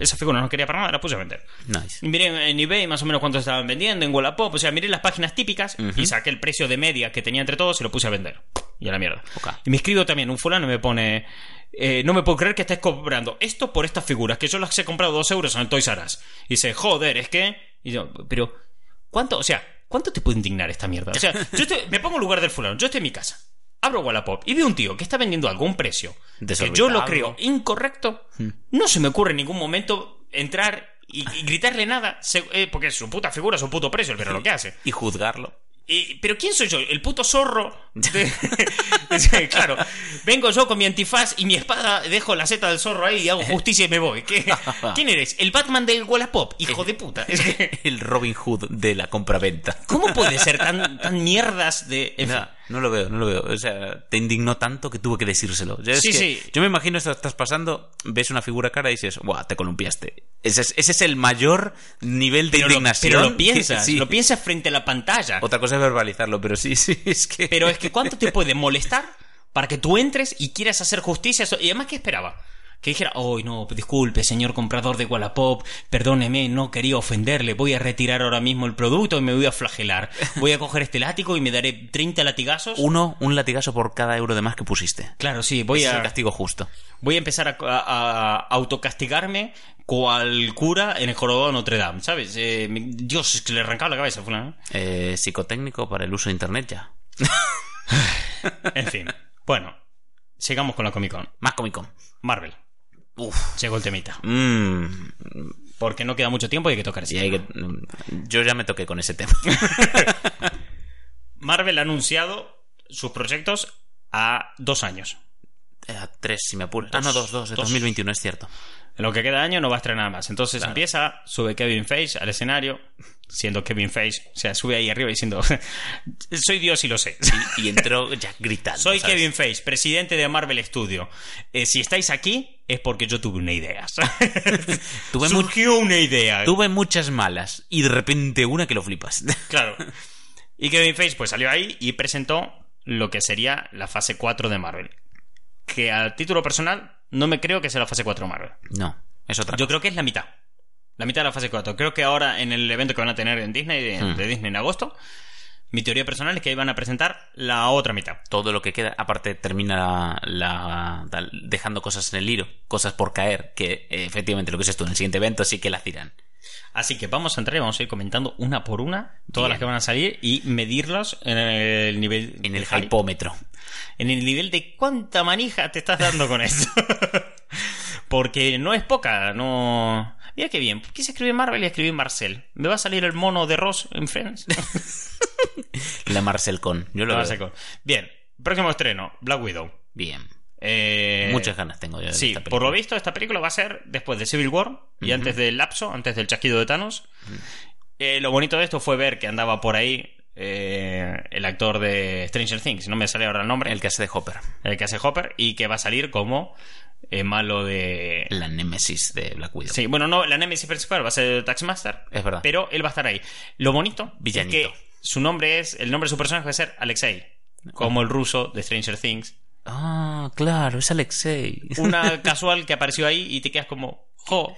[SPEAKER 1] Esas figuras no quería para nada, las puse a vender.
[SPEAKER 2] Nice.
[SPEAKER 1] Y Miré en eBay más o menos cuánto estaban vendiendo, en Wallapop. O sea, miré las páginas típicas y saqué el precio de media que tenía entre todos y lo puse a vender. Y a la mierda.
[SPEAKER 2] Ok.
[SPEAKER 1] Y me escribo también un fulano me pone... eh, no me puedo creer que estés cobrando esto por estas figuras, que yo las he comprado dos euros en el Toys R Us. Y dice, joder, es que... Y yo, pero... ¿Cuánto? O sea, ¿cuánto te puede indignar esta mierda? O sea, yo estoy- me pongo en lugar del fulano. Yo estoy en mi casa. Abro Wallapop y veo un tío que está vendiendo algo a un precio que yo lo creo incorrecto. No se me ocurre en ningún momento entrar y, y gritarle nada, se- eh, porque es su puta figura, su puto precio, pero lo que hace.
[SPEAKER 2] Y juzgarlo.
[SPEAKER 1] Pero ¿quién soy yo? El puto zorro. de- Sí, claro. Vengo yo con mi antifaz y mi espada, dejo la seta del zorro ahí y hago justicia y me voy. ¿Qué- ¿Quién eres? El Batman del Wallapop, hijo de puta. Es que,
[SPEAKER 2] El Robin Hood de la compraventa.
[SPEAKER 1] ¿Cómo puede ser tan, tan mierdas de... en fin.
[SPEAKER 2] Nada, no lo veo, no lo veo. O sea, te indignó tanto que tuve que decírselo. Es
[SPEAKER 1] Sí,
[SPEAKER 2] que-
[SPEAKER 1] sí.
[SPEAKER 2] yo me imagino esto estás pasando, ves una figura cara y dices, ¡buah! Te columpiaste. Ese es, ese es el mayor nivel de
[SPEAKER 1] pero, lo,
[SPEAKER 2] indignación.
[SPEAKER 1] pero lo piensas,
[SPEAKER 2] Sí.
[SPEAKER 1] lo piensas frente a la pantalla.
[SPEAKER 2] Otra cosa es verbalizarlo, pero sí, sí, es que.
[SPEAKER 1] Pero es que ¿cuánto te puede molestar para que tú entres y quieras hacer justicia? Y además, ¿qué esperaba? Que dijera, oh, no, disculpe, señor comprador de Wallapop, perdóneme, no quería ofenderle, voy a retirar ahora mismo el producto y me voy a flagelar. Voy a coger este látigo y me daré 30 latigazos.
[SPEAKER 2] Uno, un latigazo por cada euro de más que pusiste.
[SPEAKER 1] Claro, sí, voy
[SPEAKER 2] Ese es el
[SPEAKER 1] a,
[SPEAKER 2] castigo justo.
[SPEAKER 1] voy a empezar a, a- a autocastigarme cual cura en el jorobado de Notre Dame, ¿sabes? Eh, Dios, es que le arrancaba la cabeza, fulano.
[SPEAKER 2] Eh, psicotécnico para el uso de internet ya.
[SPEAKER 1] En fin, bueno, sigamos con la Comic Con.
[SPEAKER 2] Más Comic Con.
[SPEAKER 1] Marvel,
[SPEAKER 2] Uf.
[SPEAKER 1] llegó el temita.
[SPEAKER 2] Mm,
[SPEAKER 1] Porque no queda mucho tiempo y hay que tocar ese
[SPEAKER 2] y
[SPEAKER 1] tema.
[SPEAKER 2] que- mm, yo ya me toqué con ese tema.
[SPEAKER 1] Marvel ha anunciado sus proyectos a dos años.
[SPEAKER 2] Eh, tres, si me apuras. Ah, no, dos, dos, de
[SPEAKER 1] Dos.
[SPEAKER 2] 2021, es cierto.
[SPEAKER 1] En lo que queda de año no va a estrenar nada más. Entonces empieza, sube Kevin Feige al escenario, siendo Kevin Feige, o sea, sube ahí arriba diciendo, soy Dios y lo sé.
[SPEAKER 2] Y entró ya gritando.
[SPEAKER 1] Soy
[SPEAKER 2] ¿sabes?
[SPEAKER 1] Kevin Feige, presidente de Marvel Studio. Eh, si estáis aquí es porque yo tuve una idea.
[SPEAKER 2] Tuve
[SPEAKER 1] Surgió una idea.
[SPEAKER 2] Tuve muchas malas y de repente una que lo flipas.
[SPEAKER 1] Claro. Y Kevin Feige pues salió ahí y presentó lo que sería la fase 4 de Marvel. Que a título personal no me creo que sea la fase 4 de Marvel.
[SPEAKER 2] No, es otra
[SPEAKER 1] Yo
[SPEAKER 2] cosa.
[SPEAKER 1] creo que es la mitad. La mitad de la fase 4. Creo que ahora en el evento que van a tener en Disney, de,
[SPEAKER 2] Hmm.
[SPEAKER 1] de Disney en agosto, mi teoría personal es que ahí van a presentar la otra mitad.
[SPEAKER 2] Todo lo que queda, aparte termina la, la- dejando cosas en el hilo, cosas por caer, que eh, efectivamente lo que es esto en el siguiente evento sí que las tiran.
[SPEAKER 1] Así que vamos a entrar y vamos a ir comentando una por una todas
[SPEAKER 2] Bien.
[SPEAKER 1] las que van a salir y medirlas en el nivel
[SPEAKER 2] En el
[SPEAKER 1] de hype.
[SPEAKER 2] hypómetro.
[SPEAKER 1] en el nivel de cuánta manija te estás dando con esto. Porque no es poca, no. Mira qué bien. Quise escribir Marvel y escribí Marcel. ¿Me va a salir el mono de Ross en Friends?
[SPEAKER 2] La Marcel Con. Yo lo
[SPEAKER 1] Lo va a
[SPEAKER 2] veo.
[SPEAKER 1] sacar. Bien. Próximo estreno: Black Widow.
[SPEAKER 2] Bien.
[SPEAKER 1] Eh,
[SPEAKER 2] Muchas ganas tengo yo de
[SPEAKER 1] Sí,
[SPEAKER 2] esta
[SPEAKER 1] por lo visto, esta película va a ser después de Civil War y antes del lapso, antes del chasquido de Thanos. Eh, lo bonito de esto fue ver que andaba por ahí eh, el actor de Stranger Things, no me sale ahora el nombre,
[SPEAKER 2] El que hace de Hopper.
[SPEAKER 1] el que hace Hopper, y que va a salir como malo de.
[SPEAKER 2] La némesis de Black Widow.
[SPEAKER 1] Sí, bueno, no, la Nemesis principal va a ser Taxmaster,
[SPEAKER 2] Es verdad.
[SPEAKER 1] pero él va a estar ahí. Lo bonito
[SPEAKER 2] Villanito.
[SPEAKER 1] es que su nombre es, el nombre de su personaje va a ser Alexei, como el ruso de Stranger Things.
[SPEAKER 2] Ah, claro, es Alexei.
[SPEAKER 1] Una casual que apareció ahí y te quedas como, jo,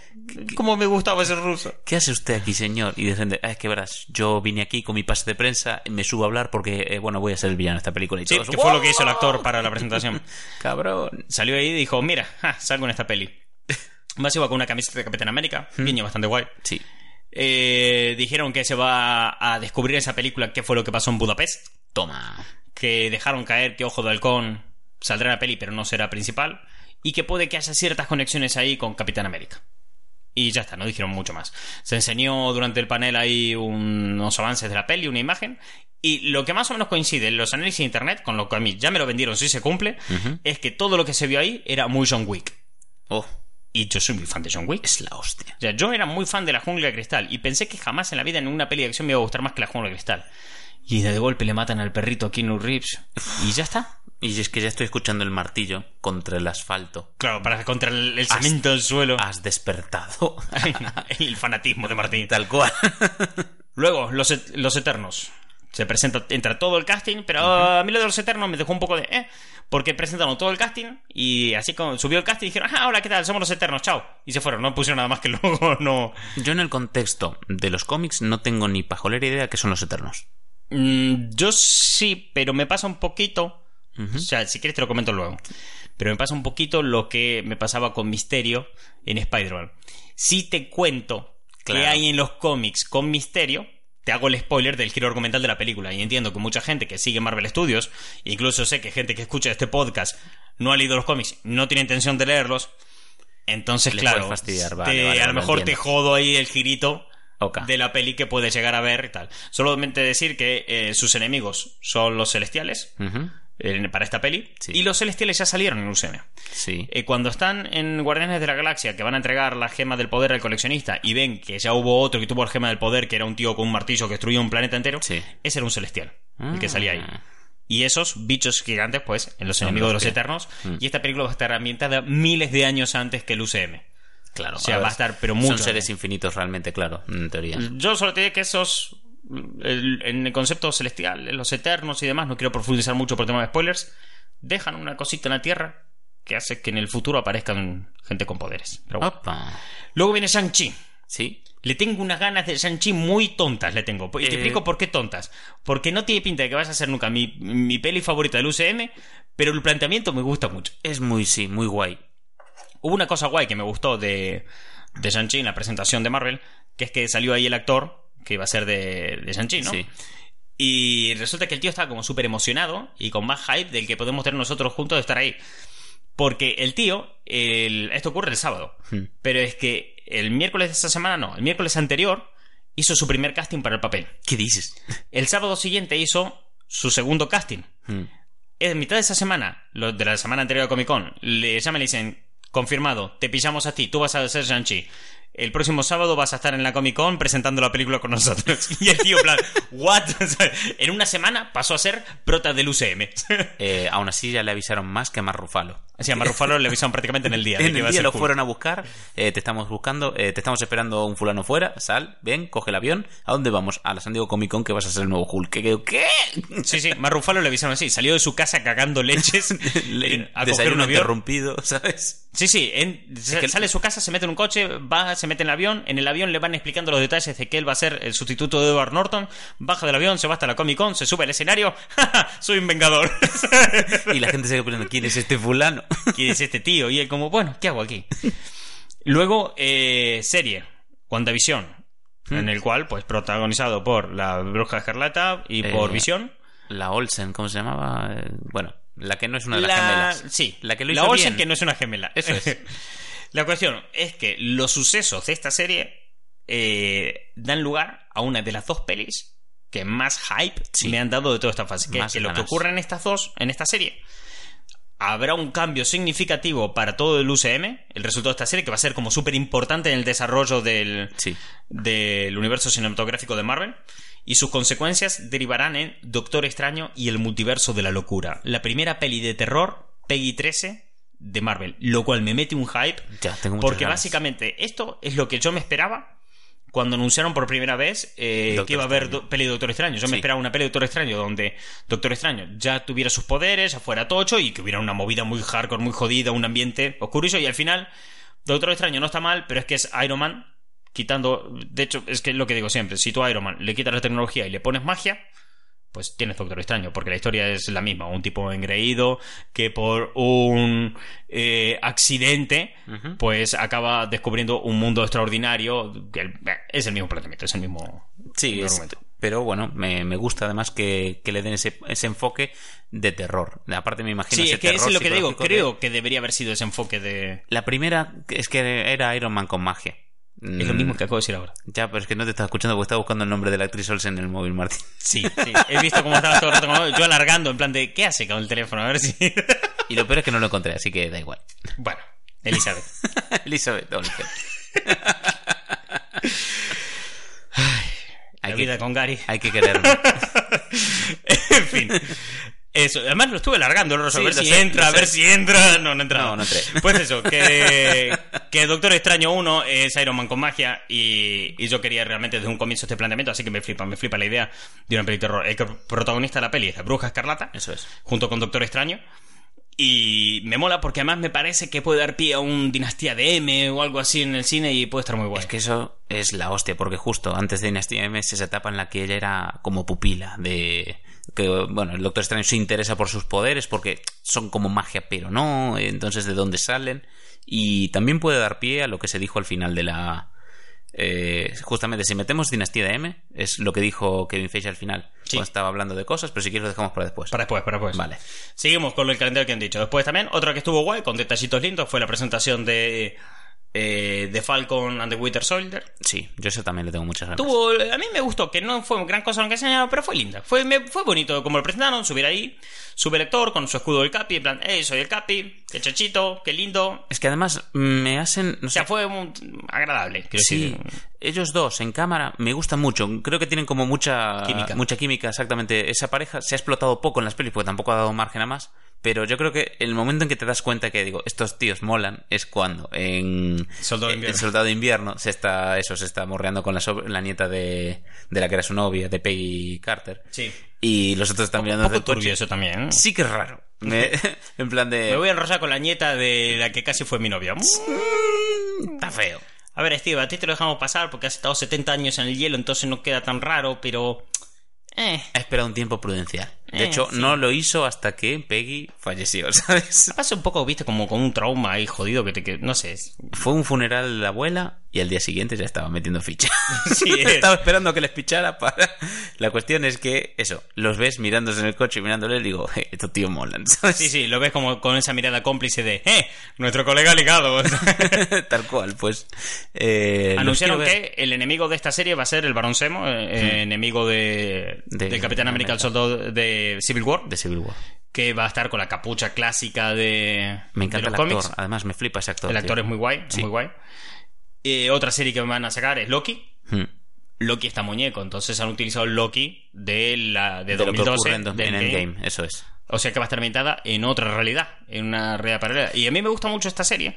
[SPEAKER 1] cómo me gustaba ese ruso.
[SPEAKER 2] ¿Qué hace usted aquí, señor? Y dicen, "Ah, es que verás, yo vine aquí con mi pase de prensa, me subo a hablar porque, eh, bueno, voy a ser el villano de esta película y
[SPEAKER 1] Sí,
[SPEAKER 2] todos,
[SPEAKER 1] que fue lo que hizo el actor para la presentación.
[SPEAKER 2] Cabrón.
[SPEAKER 1] Salió ahí y dijo, mira, ja, salgo en esta peli. Más iba con una camiseta de Capitán América, guiño bastante guay.
[SPEAKER 2] Sí.
[SPEAKER 1] Eh, dijeron que se va a descubrir esa película qué fue lo que pasó en Budapest.
[SPEAKER 2] Toma.
[SPEAKER 1] Que dejaron caer que Ojo de Halcón saldrá en la peli, pero no será principal. Y que puede que haya ciertas conexiones ahí con Capitán América. Y ya está, no dijeron mucho más. Se enseñó durante el panel ahí unos avances de la peli, una imagen. Y lo que más o menos coincide en los análisis de internet, con lo que a mí ya me lo vendieron si se cumple, es que todo lo que se vio ahí era muy John Wick.
[SPEAKER 2] Oh,
[SPEAKER 1] Y yo soy muy fan de John Wick.
[SPEAKER 2] es la hostia.
[SPEAKER 1] O sea, yo era muy fan de la jungla de cristal y pensé que jamás en la vida en una peli de acción me iba a gustar más que la jungla de cristal. Y de golpe le matan al perrito a Keanu Reeves y ya está.
[SPEAKER 2] Y es que ya estoy escuchando el martillo contra el asfalto.
[SPEAKER 1] Claro, para contra el, el cemento del suelo.
[SPEAKER 2] Has despertado.
[SPEAKER 1] el fanatismo de Martín.
[SPEAKER 2] Tal cual.
[SPEAKER 1] Luego, los, et- los Eternos. Se presenta, entra todo el casting, pero a mí lo de los Eternos me dejó un poco de... Eh, porque presentaron todo el casting y así como subió el casting y dijeron, ah, hola, ¿qué tal? Somos los Eternos, chao. Y se fueron, no pusieron nada más que luego no...
[SPEAKER 2] Yo en el contexto de los cómics no tengo ni pajolera idea que son los eternos.
[SPEAKER 1] Mm, yo sí, pero me pasa un poquito O sea, si quieres te lo comento luego. Pero me pasa un poquito lo que me pasaba con Misterio en Spider-Man. Si te cuento
[SPEAKER 2] Claro.
[SPEAKER 1] qué hay en los cómics con Misterio, te hago el spoiler del giro argumental de la película. Y entiendo que mucha gente que sigue Marvel Studios, incluso sé que gente que escucha este podcast no ha leído los cómics, no tiene intención de leerlos. Entonces,
[SPEAKER 2] Les
[SPEAKER 1] claro,
[SPEAKER 2] puede fastidiar, vale,
[SPEAKER 1] te-
[SPEAKER 2] vale,
[SPEAKER 1] a lo mejor te jodo ahí el girito
[SPEAKER 2] Ok.
[SPEAKER 1] de la peli que puedes llegar a ver y tal. Solamente decir que eh, sus enemigos son los celestiales. Eh, para esta peli
[SPEAKER 2] Sí.
[SPEAKER 1] y los celestiales ya salieron en UCM.
[SPEAKER 2] Sí.
[SPEAKER 1] Eh, cuando están en Guardianes de la Galaxia, que van a entregar la gema del poder al coleccionista y ven que ya hubo otro que tuvo la gema del poder, que era un tío con un martillo que destruía un planeta entero,
[SPEAKER 2] Sí.
[SPEAKER 1] ese era un celestial, el que salía ahí.
[SPEAKER 2] Ah.
[SPEAKER 1] Y esos bichos gigantes, pues, en los
[SPEAKER 2] Son
[SPEAKER 1] enemigos de
[SPEAKER 2] los que-
[SPEAKER 1] Eternos.
[SPEAKER 2] Mm.
[SPEAKER 1] Y esta película va a estar ambientada miles de años antes que el UCM.
[SPEAKER 2] Claro.
[SPEAKER 1] O sea,
[SPEAKER 2] a
[SPEAKER 1] va a estar, pero
[SPEAKER 2] Son
[SPEAKER 1] mucho
[SPEAKER 2] seres infinitos realmente, claro, en teoría.
[SPEAKER 1] Yo solo te diré que esos. El- en el concepto celestial, en los eternos y demás, no quiero profundizar mucho por tema de spoilers. Dejan una cosita en la tierra que hace que en el futuro aparezcan gente con poderes. Pero bueno. Luego viene Shang-Chi.
[SPEAKER 2] Sí.
[SPEAKER 1] Le tengo unas ganas de Shang-Chi muy tontas, le tengo. Y te
[SPEAKER 2] Eh.
[SPEAKER 1] explico por qué tontas. Porque no tiene pinta de que vas a ser nunca mi, mi peli favorita del UCM, pero el planteamiento me gusta mucho.
[SPEAKER 2] Es muy, sí, muy guay.
[SPEAKER 1] Hubo una cosa guay que me gustó de, de Shang-Chi en la presentación de Marvel, que es que salió ahí el actor que iba a ser de, de Shang-Chi, ¿no?
[SPEAKER 2] Sí.
[SPEAKER 1] Y resulta que el tío estaba como súper emocionado y con más hype del que podemos tener nosotros juntos de estar ahí. Porque el tío, el- esto ocurre el sábado,
[SPEAKER 2] Hmm.
[SPEAKER 1] pero es que el miércoles de esta semana no, el miércoles anterior hizo su primer casting para el papel.
[SPEAKER 2] ¿Qué dices?
[SPEAKER 1] El sábado siguiente hizo su segundo casting.
[SPEAKER 2] Mm.
[SPEAKER 1] En mitad de esa semana, lo de la semana anterior a Comic Con, le llaman y le dicen, confirmado, te pillamos a ti, tú vas a ser Shang-Chi. El próximo sábado vas a estar en la Comic Con presentando la película con nosotros. Y el tío, en plan, ¿what? En una semana pasó a ser prota del UCM.
[SPEAKER 2] Eh, aún así ya le avisaron más que a Mark Ruffalo.
[SPEAKER 1] Así a Mark Ruffalo le avisaron prácticamente en el día.
[SPEAKER 2] En el
[SPEAKER 1] a
[SPEAKER 2] día lo fueron a buscar, eh, te estamos buscando, eh, te estamos esperando un fulano fuera, sal, ven, coge el avión. ¿A dónde vamos? A la San Diego Comic Con que vas a ser el nuevo Hulk. ¿Qué? qué-.
[SPEAKER 1] Sí, sí, Mark Ruffalo le avisaron así. Salió de su casa cagando leches
[SPEAKER 2] Le-
[SPEAKER 1] a coger un avión.
[SPEAKER 2] interrumpido, ¿sabes?
[SPEAKER 1] Sí, sí, en- sa- sale de su casa, se mete en un coche, va, se mete en el avión, en el avión le van explicando los detalles de que él va a ser el sustituto de Edward Norton, baja del avión, se va hasta la Comic Con, se sube al escenario, ¡Ja, ja! soy un vengador.
[SPEAKER 2] Y la gente se queda preguntando, ¿quién es este fulano?
[SPEAKER 1] ¿Quién es este tío? Y él como, bueno, ¿qué hago aquí? Luego, eh, serie, WandaVision, en el cual, pues, protagonizado por la Bruja Escarlata y por
[SPEAKER 2] Eh,
[SPEAKER 1] Visión.
[SPEAKER 2] La Olsen, ¿cómo se llamaba? Eh, Bueno, la que no es una de las
[SPEAKER 1] La...
[SPEAKER 2] gemelas.
[SPEAKER 1] Sí,
[SPEAKER 2] La que lo
[SPEAKER 1] la
[SPEAKER 2] hizo
[SPEAKER 1] Olsen
[SPEAKER 2] bien.
[SPEAKER 1] que no es una gemela.
[SPEAKER 2] Eso es.
[SPEAKER 1] la cuestión es que los sucesos de esta serie eh, dan lugar a una de las dos pelis que más hype
[SPEAKER 2] Sí.
[SPEAKER 1] me han dado de toda esta fase. Que es
[SPEAKER 2] Más
[SPEAKER 1] que lo que ocurre en estas dos, en esta serie, habrá un cambio significativo para todo el UCM, el resultado de esta serie, que va a ser como súper importante en el desarrollo del,
[SPEAKER 2] Sí.
[SPEAKER 1] del universo cinematográfico de Marvel y sus consecuencias derivarán en Doctor Extraño y el multiverso de la locura, la primera peli de terror Peggy 13 de Marvel, lo cual me mete un hype
[SPEAKER 2] Ya, tengo
[SPEAKER 1] porque
[SPEAKER 2] ganas.
[SPEAKER 1] básicamente esto es lo que yo me esperaba cuando anunciaron por primera vez eh, que iba a haber do- peli de Doctor Extraño. Yo
[SPEAKER 2] Sí.
[SPEAKER 1] me esperaba una peli de Doctor Extraño donde Doctor Extraño ya tuviera sus poderes, ya fuera tocho y que hubiera una movida muy hardcore, muy jodida, un ambiente oscurillo y al final Doctor Extraño no está mal, pero es que es Iron Man quitando... De hecho, es que es lo que digo siempre, si tú a Iron Man le quitas la tecnología y le pones magia, pues tienes Doctor Extraño, porque la historia es la misma. Un tipo engreído que por un eh, accidente, pues acaba descubriendo un mundo extraordinario. que el- es el mismo planteamiento, es el mismo
[SPEAKER 2] Sí, es-
[SPEAKER 1] argumento.
[SPEAKER 2] pero bueno, me, me gusta además que, que le den ese, ese enfoque de terror. Aparte me imagino
[SPEAKER 1] Sí,
[SPEAKER 2] ese
[SPEAKER 1] es que
[SPEAKER 2] terror
[SPEAKER 1] es lo que digo.
[SPEAKER 2] de-
[SPEAKER 1] Creo que debería haber sido ese enfoque de...
[SPEAKER 2] La primera es que era Iron Man con magia.
[SPEAKER 1] Es lo
[SPEAKER 2] Mm,
[SPEAKER 1] mismo que acabo de decir ahora.
[SPEAKER 2] Ya, pero es que no te estaba escuchando porque estaba buscando el nombre de la actriz Olsen en el móvil, Martín.
[SPEAKER 1] Sí, sí. He visto cómo estabas todo el rato con- yo alargando en plan de ¿qué hace con el teléfono? A ver si...
[SPEAKER 2] Y lo peor es que no lo encontré, así que da igual.
[SPEAKER 1] bueno, Elizabeth.
[SPEAKER 2] Elizabeth Olsen.
[SPEAKER 1] La
[SPEAKER 2] Hay
[SPEAKER 1] vida
[SPEAKER 2] que,
[SPEAKER 1] con Gary.
[SPEAKER 2] hay que quererlo.
[SPEAKER 1] en fin. Eso, además lo estuve largando, a
[SPEAKER 2] Sí,
[SPEAKER 1] ver
[SPEAKER 2] lo
[SPEAKER 1] si
[SPEAKER 2] sé,
[SPEAKER 1] entra, a ver
[SPEAKER 2] sé.
[SPEAKER 1] si entra. No, no entra.
[SPEAKER 2] No, no entré.
[SPEAKER 1] Pues eso, que, que Doctor Extraño 1 es Iron Man con magia y, y yo quería realmente desde un comienzo este planteamiento, así que me flipa, me flipa la idea de una peli de terror. El protagonista de la peli es la Bruja Escarlata,
[SPEAKER 2] Eso es.
[SPEAKER 1] junto con Doctor Extraño. Y me mola porque además me parece que puede dar pie a un Dinastía de M o algo así en el cine y puede estar muy guay.
[SPEAKER 2] Es que eso es la hostia, porque justo antes de Dinastía M es esa etapa en la que ella era como pupila de, que bueno, el Doctor Extraño se interesa por sus poderes porque son como magia, pero no, entonces de dónde salen. Y también puede dar pie a lo que se dijo al final de la... eh, justamente, si metemos Dinastía de M, es lo que dijo Kevin Feige al final,
[SPEAKER 1] Sí.
[SPEAKER 2] cuando estaba hablando de cosas, pero si quieres lo dejamos para después.
[SPEAKER 1] Para después, para después.
[SPEAKER 2] Vale.
[SPEAKER 1] Seguimos con el calendario que han dicho. Después también, otra que estuvo guay, con detallitos lindos, fue la presentación de, eh, de Falcon and the Winter Soldier.
[SPEAKER 2] Sí, yo eso también le tengo muchas ganas.
[SPEAKER 1] Tuvo, a mí me gustó, que no fue gran cosa lo que enseñaron, pero fue linda. Fue, me- fue bonito como lo presentaron, subir ahí, sube el lector con su escudo del Capi, en plan, hey, soy el Capi, qué chachito, qué lindo.
[SPEAKER 2] Es que además me hacen... No
[SPEAKER 1] O
[SPEAKER 2] sé,
[SPEAKER 1] sea, fue un- agradable.
[SPEAKER 2] Sí,
[SPEAKER 1] decir.
[SPEAKER 2] ellos dos en cámara me gustan mucho. Creo que tienen como mucha
[SPEAKER 1] Química.
[SPEAKER 2] mucha química, exactamente. Esa pareja se ha explotado poco en las pelis porque tampoco ha dado margen a más. Pero yo creo que el momento en que te das cuenta que digo, estos tíos molan, es cuando en
[SPEAKER 1] Soldado de Invierno.
[SPEAKER 2] en Soldado de Invierno se está, eso, se está morreando con la, so- la nieta de, de la que era su novia, de Peggy Carter.
[SPEAKER 1] Sí.
[SPEAKER 2] Y los otros están mirando
[SPEAKER 1] Un poco turbio eso también. ¿eh?
[SPEAKER 2] Sí que es raro. Me- en plan de...
[SPEAKER 1] Me voy a enrollar con la nieta de la que casi fue mi novia.
[SPEAKER 2] "Mm, Está feo.
[SPEAKER 1] A ver, Steve, a ti te lo dejamos pasar porque has estado 70 años en el hielo, entonces no queda tan raro, pero... Eh.
[SPEAKER 2] Ha esperado un tiempo prudencial. De
[SPEAKER 1] Eh,
[SPEAKER 2] hecho,
[SPEAKER 1] sí.
[SPEAKER 2] no lo hizo hasta que Peggy falleció, ¿sabes?
[SPEAKER 1] Pasa un poco, viste, como con un trauma ahí jodido que te... Que, no sé.
[SPEAKER 2] Fue un funeral de la abuela y al día siguiente ya estaba metiendo ficha.
[SPEAKER 1] Sí, es.
[SPEAKER 2] estaba esperando que les pichara para... La cuestión es que, eso, los ves mirándose en el coche y mirándole y digo, "Eh, estos tíos molan, ¿sabes?
[SPEAKER 1] Sí, sí, lo ves como con esa mirada cómplice de... ¡Eh! Nuestro colega ligado.
[SPEAKER 2] Tal cual, pues... eh,
[SPEAKER 1] Anunciaron que el enemigo de esta serie va a ser el Barón Zemo, eh, enemigo de,
[SPEAKER 2] De-
[SPEAKER 1] del Capitán América, el soldado de Civil War,
[SPEAKER 2] De Civil War.
[SPEAKER 1] que va a estar con la capucha clásica de,
[SPEAKER 2] Me
[SPEAKER 1] de
[SPEAKER 2] encanta
[SPEAKER 1] los
[SPEAKER 2] el actor.
[SPEAKER 1] cómics.
[SPEAKER 2] Además, me flipa ese actor.
[SPEAKER 1] El actor
[SPEAKER 2] tío.
[SPEAKER 1] es muy guay,
[SPEAKER 2] Sí.
[SPEAKER 1] muy guay. Eh, otra serie que van a sacar es Loki.
[SPEAKER 2] Hmm.
[SPEAKER 1] Loki está muñeco, entonces han utilizado el Loki de la de,
[SPEAKER 2] De lo que
[SPEAKER 1] 2012
[SPEAKER 2] ocurre en, en
[SPEAKER 1] Endgame.
[SPEAKER 2] Endgame, eso es.
[SPEAKER 1] O sea que va a estar ambientada en otra realidad, en una realidad paralela. Y a mí me gusta mucho esta serie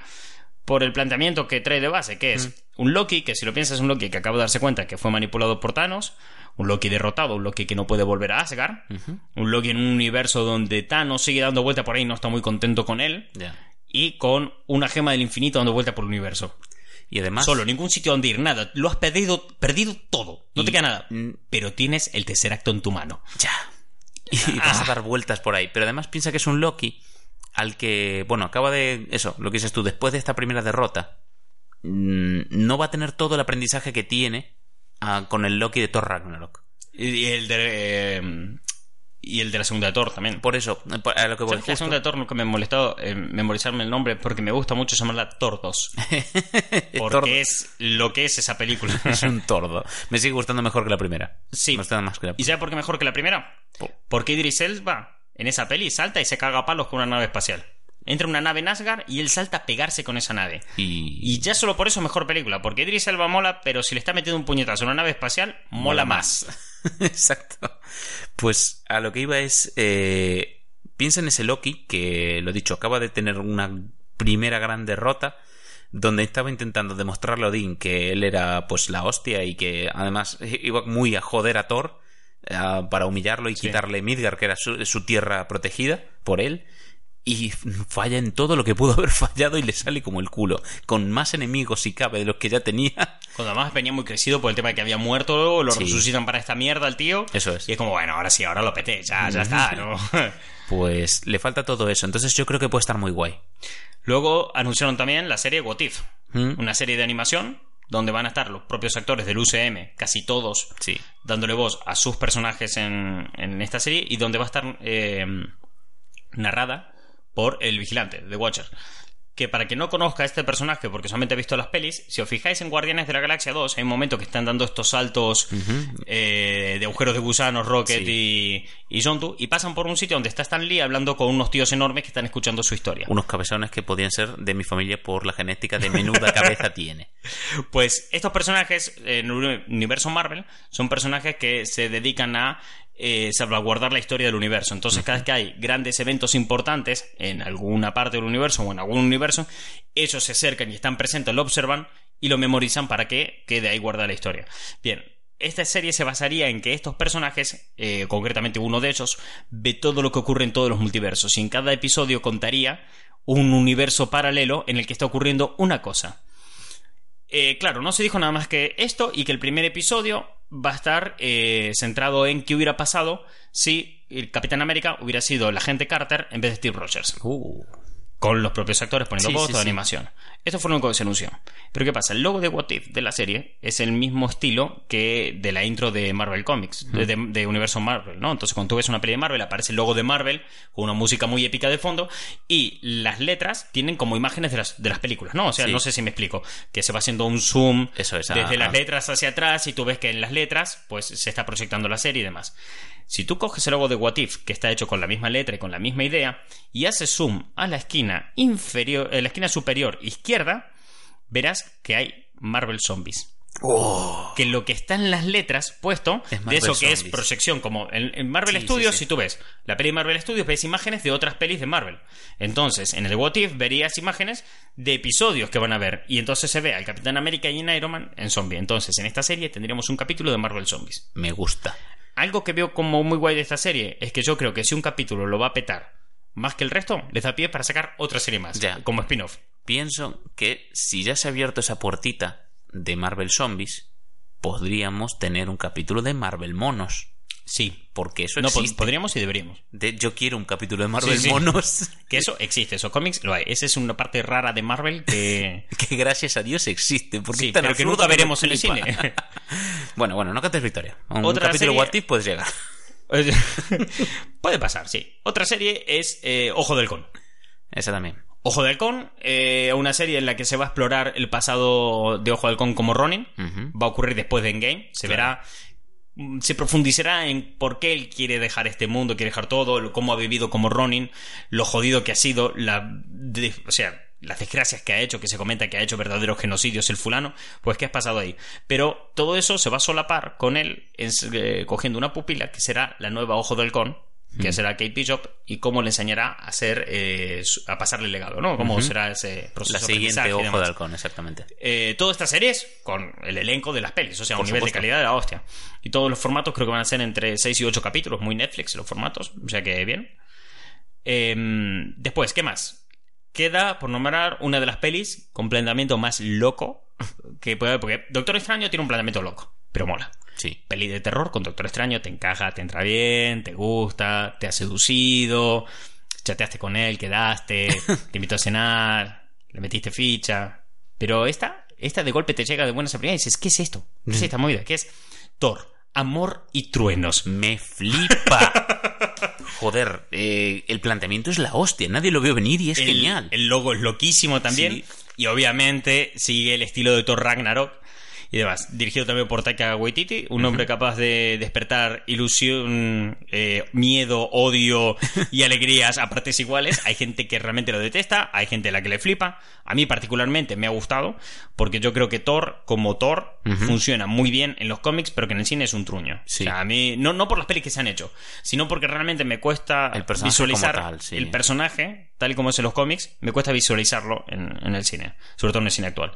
[SPEAKER 1] por el planteamiento que trae de base, que es un Loki, que si lo piensas es un Loki que acaba de darse cuenta que fue manipulado por Thanos, un Loki derrotado, un Loki que no puede volver a Asgard, un Loki en un universo donde Thanos sigue dando vuelta por ahí y no está muy contento con él, y con una gema del infinito dando vuelta por el universo.
[SPEAKER 2] Y además...
[SPEAKER 1] Solo, ningún sitio donde ir, nada. Lo has perdido, perdido todo. No
[SPEAKER 2] Y-
[SPEAKER 1] te queda nada. Pero tienes el tercer acto en tu mano.
[SPEAKER 2] Ya. Y vas a dar vueltas por ahí. Pero además piensa que es un Loki al que, bueno, acaba de... Eso, lo que dices tú, después de esta primera derrota, mm, no va a tener todo el aprendizaje que tiene ah, con el Loki de Thor Ragnarok.
[SPEAKER 1] Y el de. eh, y el de la segunda de Thor también.
[SPEAKER 2] Por eso, eh, a lo que voy.
[SPEAKER 1] ¿Sabes que la segunda de Thor nunca me ha molestado eh, memorizarme el nombre porque me gusta mucho llamarla Thor 2. Porque es lo que es esa película.
[SPEAKER 2] es un tordo. Me sigue gustando mejor que la primera.
[SPEAKER 1] Sí.
[SPEAKER 2] Me gusta más que la
[SPEAKER 1] ¿Y sabes por qué mejor que la primera? Porque Idris Elba en esa peli salta y se caga a palos con una nave espacial. Entra en una nave en Asgard y él salta a pegarse con esa nave.
[SPEAKER 2] Y,
[SPEAKER 1] Y ya solo por eso es mejor película, porque Idris Elba mola, pero si le está metiendo un puñetazo en una nave espacial, mola, más.
[SPEAKER 2] Exacto. Pues a lo que iba es. eh, piensa en ese Loki que, lo dicho, acaba de tener una primera gran derrota. Donde estaba intentando demostrarle a Odín que él era pues la hostia y que además iba muy a joder a Thor eh, para humillarlo y quitarle Midgar, que era su, su tierra protegida por él. Y falla en todo lo que pudo haber fallado y le sale como el culo. Con más enemigos si cabe de los que ya tenía.
[SPEAKER 1] Cuando además venía muy crecido por el tema de que había muerto, lo
[SPEAKER 2] Sí.
[SPEAKER 1] resucitan para esta mierda al tío.
[SPEAKER 2] Eso es.
[SPEAKER 1] Y es como, bueno, ahora sí, ahora lo peté, ya, ya está, ¿no?
[SPEAKER 2] Pues le falta todo eso. Entonces yo creo que puede estar muy guay.
[SPEAKER 1] Luego anunciaron también la serie What If,
[SPEAKER 2] ¿Mm?
[SPEAKER 1] una serie de animación donde van a estar los propios actores del UCM, casi todos,
[SPEAKER 2] Sí.
[SPEAKER 1] dándole voz a sus personajes en, en esta serie y donde va a estar eh, narrada por el vigilante, The Watcher. Que para que no conozca a este personaje, porque solamente ha visto las pelis, si os fijáis en Guardianes de la Galaxia 2, hay un momento que están dando estos saltos eh, de agujeros de gusanos, Rocket y, y Yondu, y pasan por un sitio donde está Stan Lee hablando con unos tíos enormes que están escuchando su historia.
[SPEAKER 2] Unos cabezones que podían ser de mi familia por la genética de menuda cabeza tiene.
[SPEAKER 1] Pues estos personajes en el universo Marvel son personajes que se dedican a eh, salvaguardar la historia del universo. Entonces, cada vez que hay grandes eventos importantes en alguna parte del universo o en algún universo, ellos se acercan y están presentes, lo observan y lo memorizan para que quede ahí guardada la historia. Bien. Esta serie se basaría en que estos personajes, eh, concretamente uno de ellos, ve todo lo que ocurre en todos los multiversos y en cada episodio contaría un universo paralelo en el que está ocurriendo una cosa. Eh, claro, no se dijo nada más que esto y que el primer episodio va a estar eh, centrado en qué hubiera pasado si el Capitán América hubiera sido el agente Carter en vez de Steve Rogers.
[SPEAKER 2] Uh,
[SPEAKER 1] Con los propios actores poniendo voz
[SPEAKER 2] sí.
[SPEAKER 1] animación. Esto fue lo que se anunció. Pero ¿qué pasa? El logo de What If de la serie es el mismo estilo que de la intro de Marvel Comics, de, de- de Universo Marvel, ¿no? Entonces cuando tú ves una peli de Marvel aparece el logo de Marvel con una música muy épica de fondo y las letras tienen como imágenes de las, de las películas, ¿no? O sea,
[SPEAKER 2] Sí.
[SPEAKER 1] no sé si me explico. Que se va haciendo un zoom
[SPEAKER 2] Eso es, ah,
[SPEAKER 1] desde las
[SPEAKER 2] ah.
[SPEAKER 1] letras hacia atrás y tú ves que en las letras pues se está proyectando la serie y demás. Si tú coges el logo de What If, que está hecho con la misma letra y con la misma idea, y haces zoom a la esquina inferior, a la esquina superior izquierda, verás que hay Marvel Zombies. Que lo que está en las letras puesto,
[SPEAKER 2] Oh. Es
[SPEAKER 1] de eso que es proyección, como en, en Marvel
[SPEAKER 2] Sí, sí,
[SPEAKER 1] Studios,
[SPEAKER 2] sí.
[SPEAKER 1] si tú ves la peli de Marvel Studios, ves imágenes de otras pelis de Marvel. Entonces, en el What If verías imágenes de episodios que van a ver. Y entonces se ve al Capitán América y en Iron Man en zombie. Entonces, en esta serie tendríamos un capítulo de Marvel Zombies.
[SPEAKER 2] me gusta.
[SPEAKER 1] Algo que veo como muy guay de esta serie es que yo creo que si un capítulo lo va a petar más que el resto, les da pie para sacar otra serie más,
[SPEAKER 2] Ya.
[SPEAKER 1] como spin-off.
[SPEAKER 2] Pienso que si ya se ha abierto esa puertita de Marvel Zombies, podríamos tener un capítulo de Marvel Monos.
[SPEAKER 1] Sí.
[SPEAKER 2] Porque eso
[SPEAKER 1] No,
[SPEAKER 2] existe.
[SPEAKER 1] podríamos y deberíamos.
[SPEAKER 2] De- yo quiero un capítulo de Marvel
[SPEAKER 1] Sí, sí.
[SPEAKER 2] Monos.
[SPEAKER 1] Que eso existe, esos cómics lo hay. Esa es una parte rara de Marvel que...
[SPEAKER 2] que gracias a Dios existe. Porque
[SPEAKER 1] Sí, pero que nunca veremos en el cine.
[SPEAKER 2] bueno, bueno, no cantes victoria. Un
[SPEAKER 1] Otra
[SPEAKER 2] capítulo
[SPEAKER 1] serie-
[SPEAKER 2] What If puedes llegar.
[SPEAKER 1] Puede pasar, sí. Otra serie es eh, Ojo del Halcón.
[SPEAKER 2] Esa también.
[SPEAKER 1] Ojo de Halcón, eh, una serie en la que se va a explorar el pasado de Ojo de Halcón como Ronin. Va a ocurrir después de Endgame. Se
[SPEAKER 2] Claro.
[SPEAKER 1] verá. mm, Se profundizará en por qué él quiere dejar este mundo, quiere dejar todo, cómo ha vivido como Ronin, lo jodido que ha sido, la, de- o sea, las desgracias que ha hecho, que se comenta que ha hecho verdaderos genocidios el fulano, pues qué has pasado ahí. Pero todo eso se va a solapar con él eh, cogiendo una pupila que será la nueva Ojo del Halcón, que será Kate Bishop, y cómo le enseñará a hacer, eh, a pasarle el legado, ¿no? Cómo será ese proceso
[SPEAKER 2] La
[SPEAKER 1] de
[SPEAKER 2] siguiente Ojo de Halcón, exactamente.
[SPEAKER 1] Eh, todas estas series con el elenco de las pelis, o sea,
[SPEAKER 2] Por
[SPEAKER 1] un nivel de calidad de la hostia. Y todos los formatos creo que van a ser entre 6 y 8 capítulos, muy Netflix los formatos, o sea que bien. Eh, después, ¿qué más? Queda por nombrar una de las pelis con planteamiento más loco que puede haber, porque Doctor Extraño tiene un planteamiento loco, pero mola.
[SPEAKER 2] Sí.
[SPEAKER 1] Peli de terror con Doctor Extraño, te encaja, te entra bien, te gusta, te ha seducido, chateaste con él, quedaste, te invitó a cenar, le metiste ficha. Pero esta, esta de golpe te llega de buenas a primeras y dices, ¿qué es esto? ¿Qué es esta movida? ¿Qué es? Thor, amor y truenos.
[SPEAKER 2] Me flipa. Joder, eh, el planteamiento es la hostia. Nadie lo vio venir y es
[SPEAKER 1] el,
[SPEAKER 2] genial.
[SPEAKER 1] el logo es loquísimo también.
[SPEAKER 2] Sí.
[SPEAKER 1] Y obviamente sigue el estilo de Thor Ragnarok. Y demás, dirigido también por Taika Waititi, un hombre capaz de despertar ilusión, eh, miedo, odio y alegrías a partes iguales. Hay gente que realmente lo detesta, hay gente a la que le flipa. A mí particularmente me ha gustado, porque yo creo que Thor, como Thor, funciona muy bien en los cómics, pero que en el cine es un truño.
[SPEAKER 2] Sí.
[SPEAKER 1] O sea, a mí, no, no por las pelis que se han hecho, sino porque realmente me cuesta
[SPEAKER 2] El
[SPEAKER 1] visualizar
[SPEAKER 2] como tal, sí.
[SPEAKER 1] el personaje, tal y como es en los cómics, me cuesta visualizarlo en, en el cine, sobre todo en el cine actual.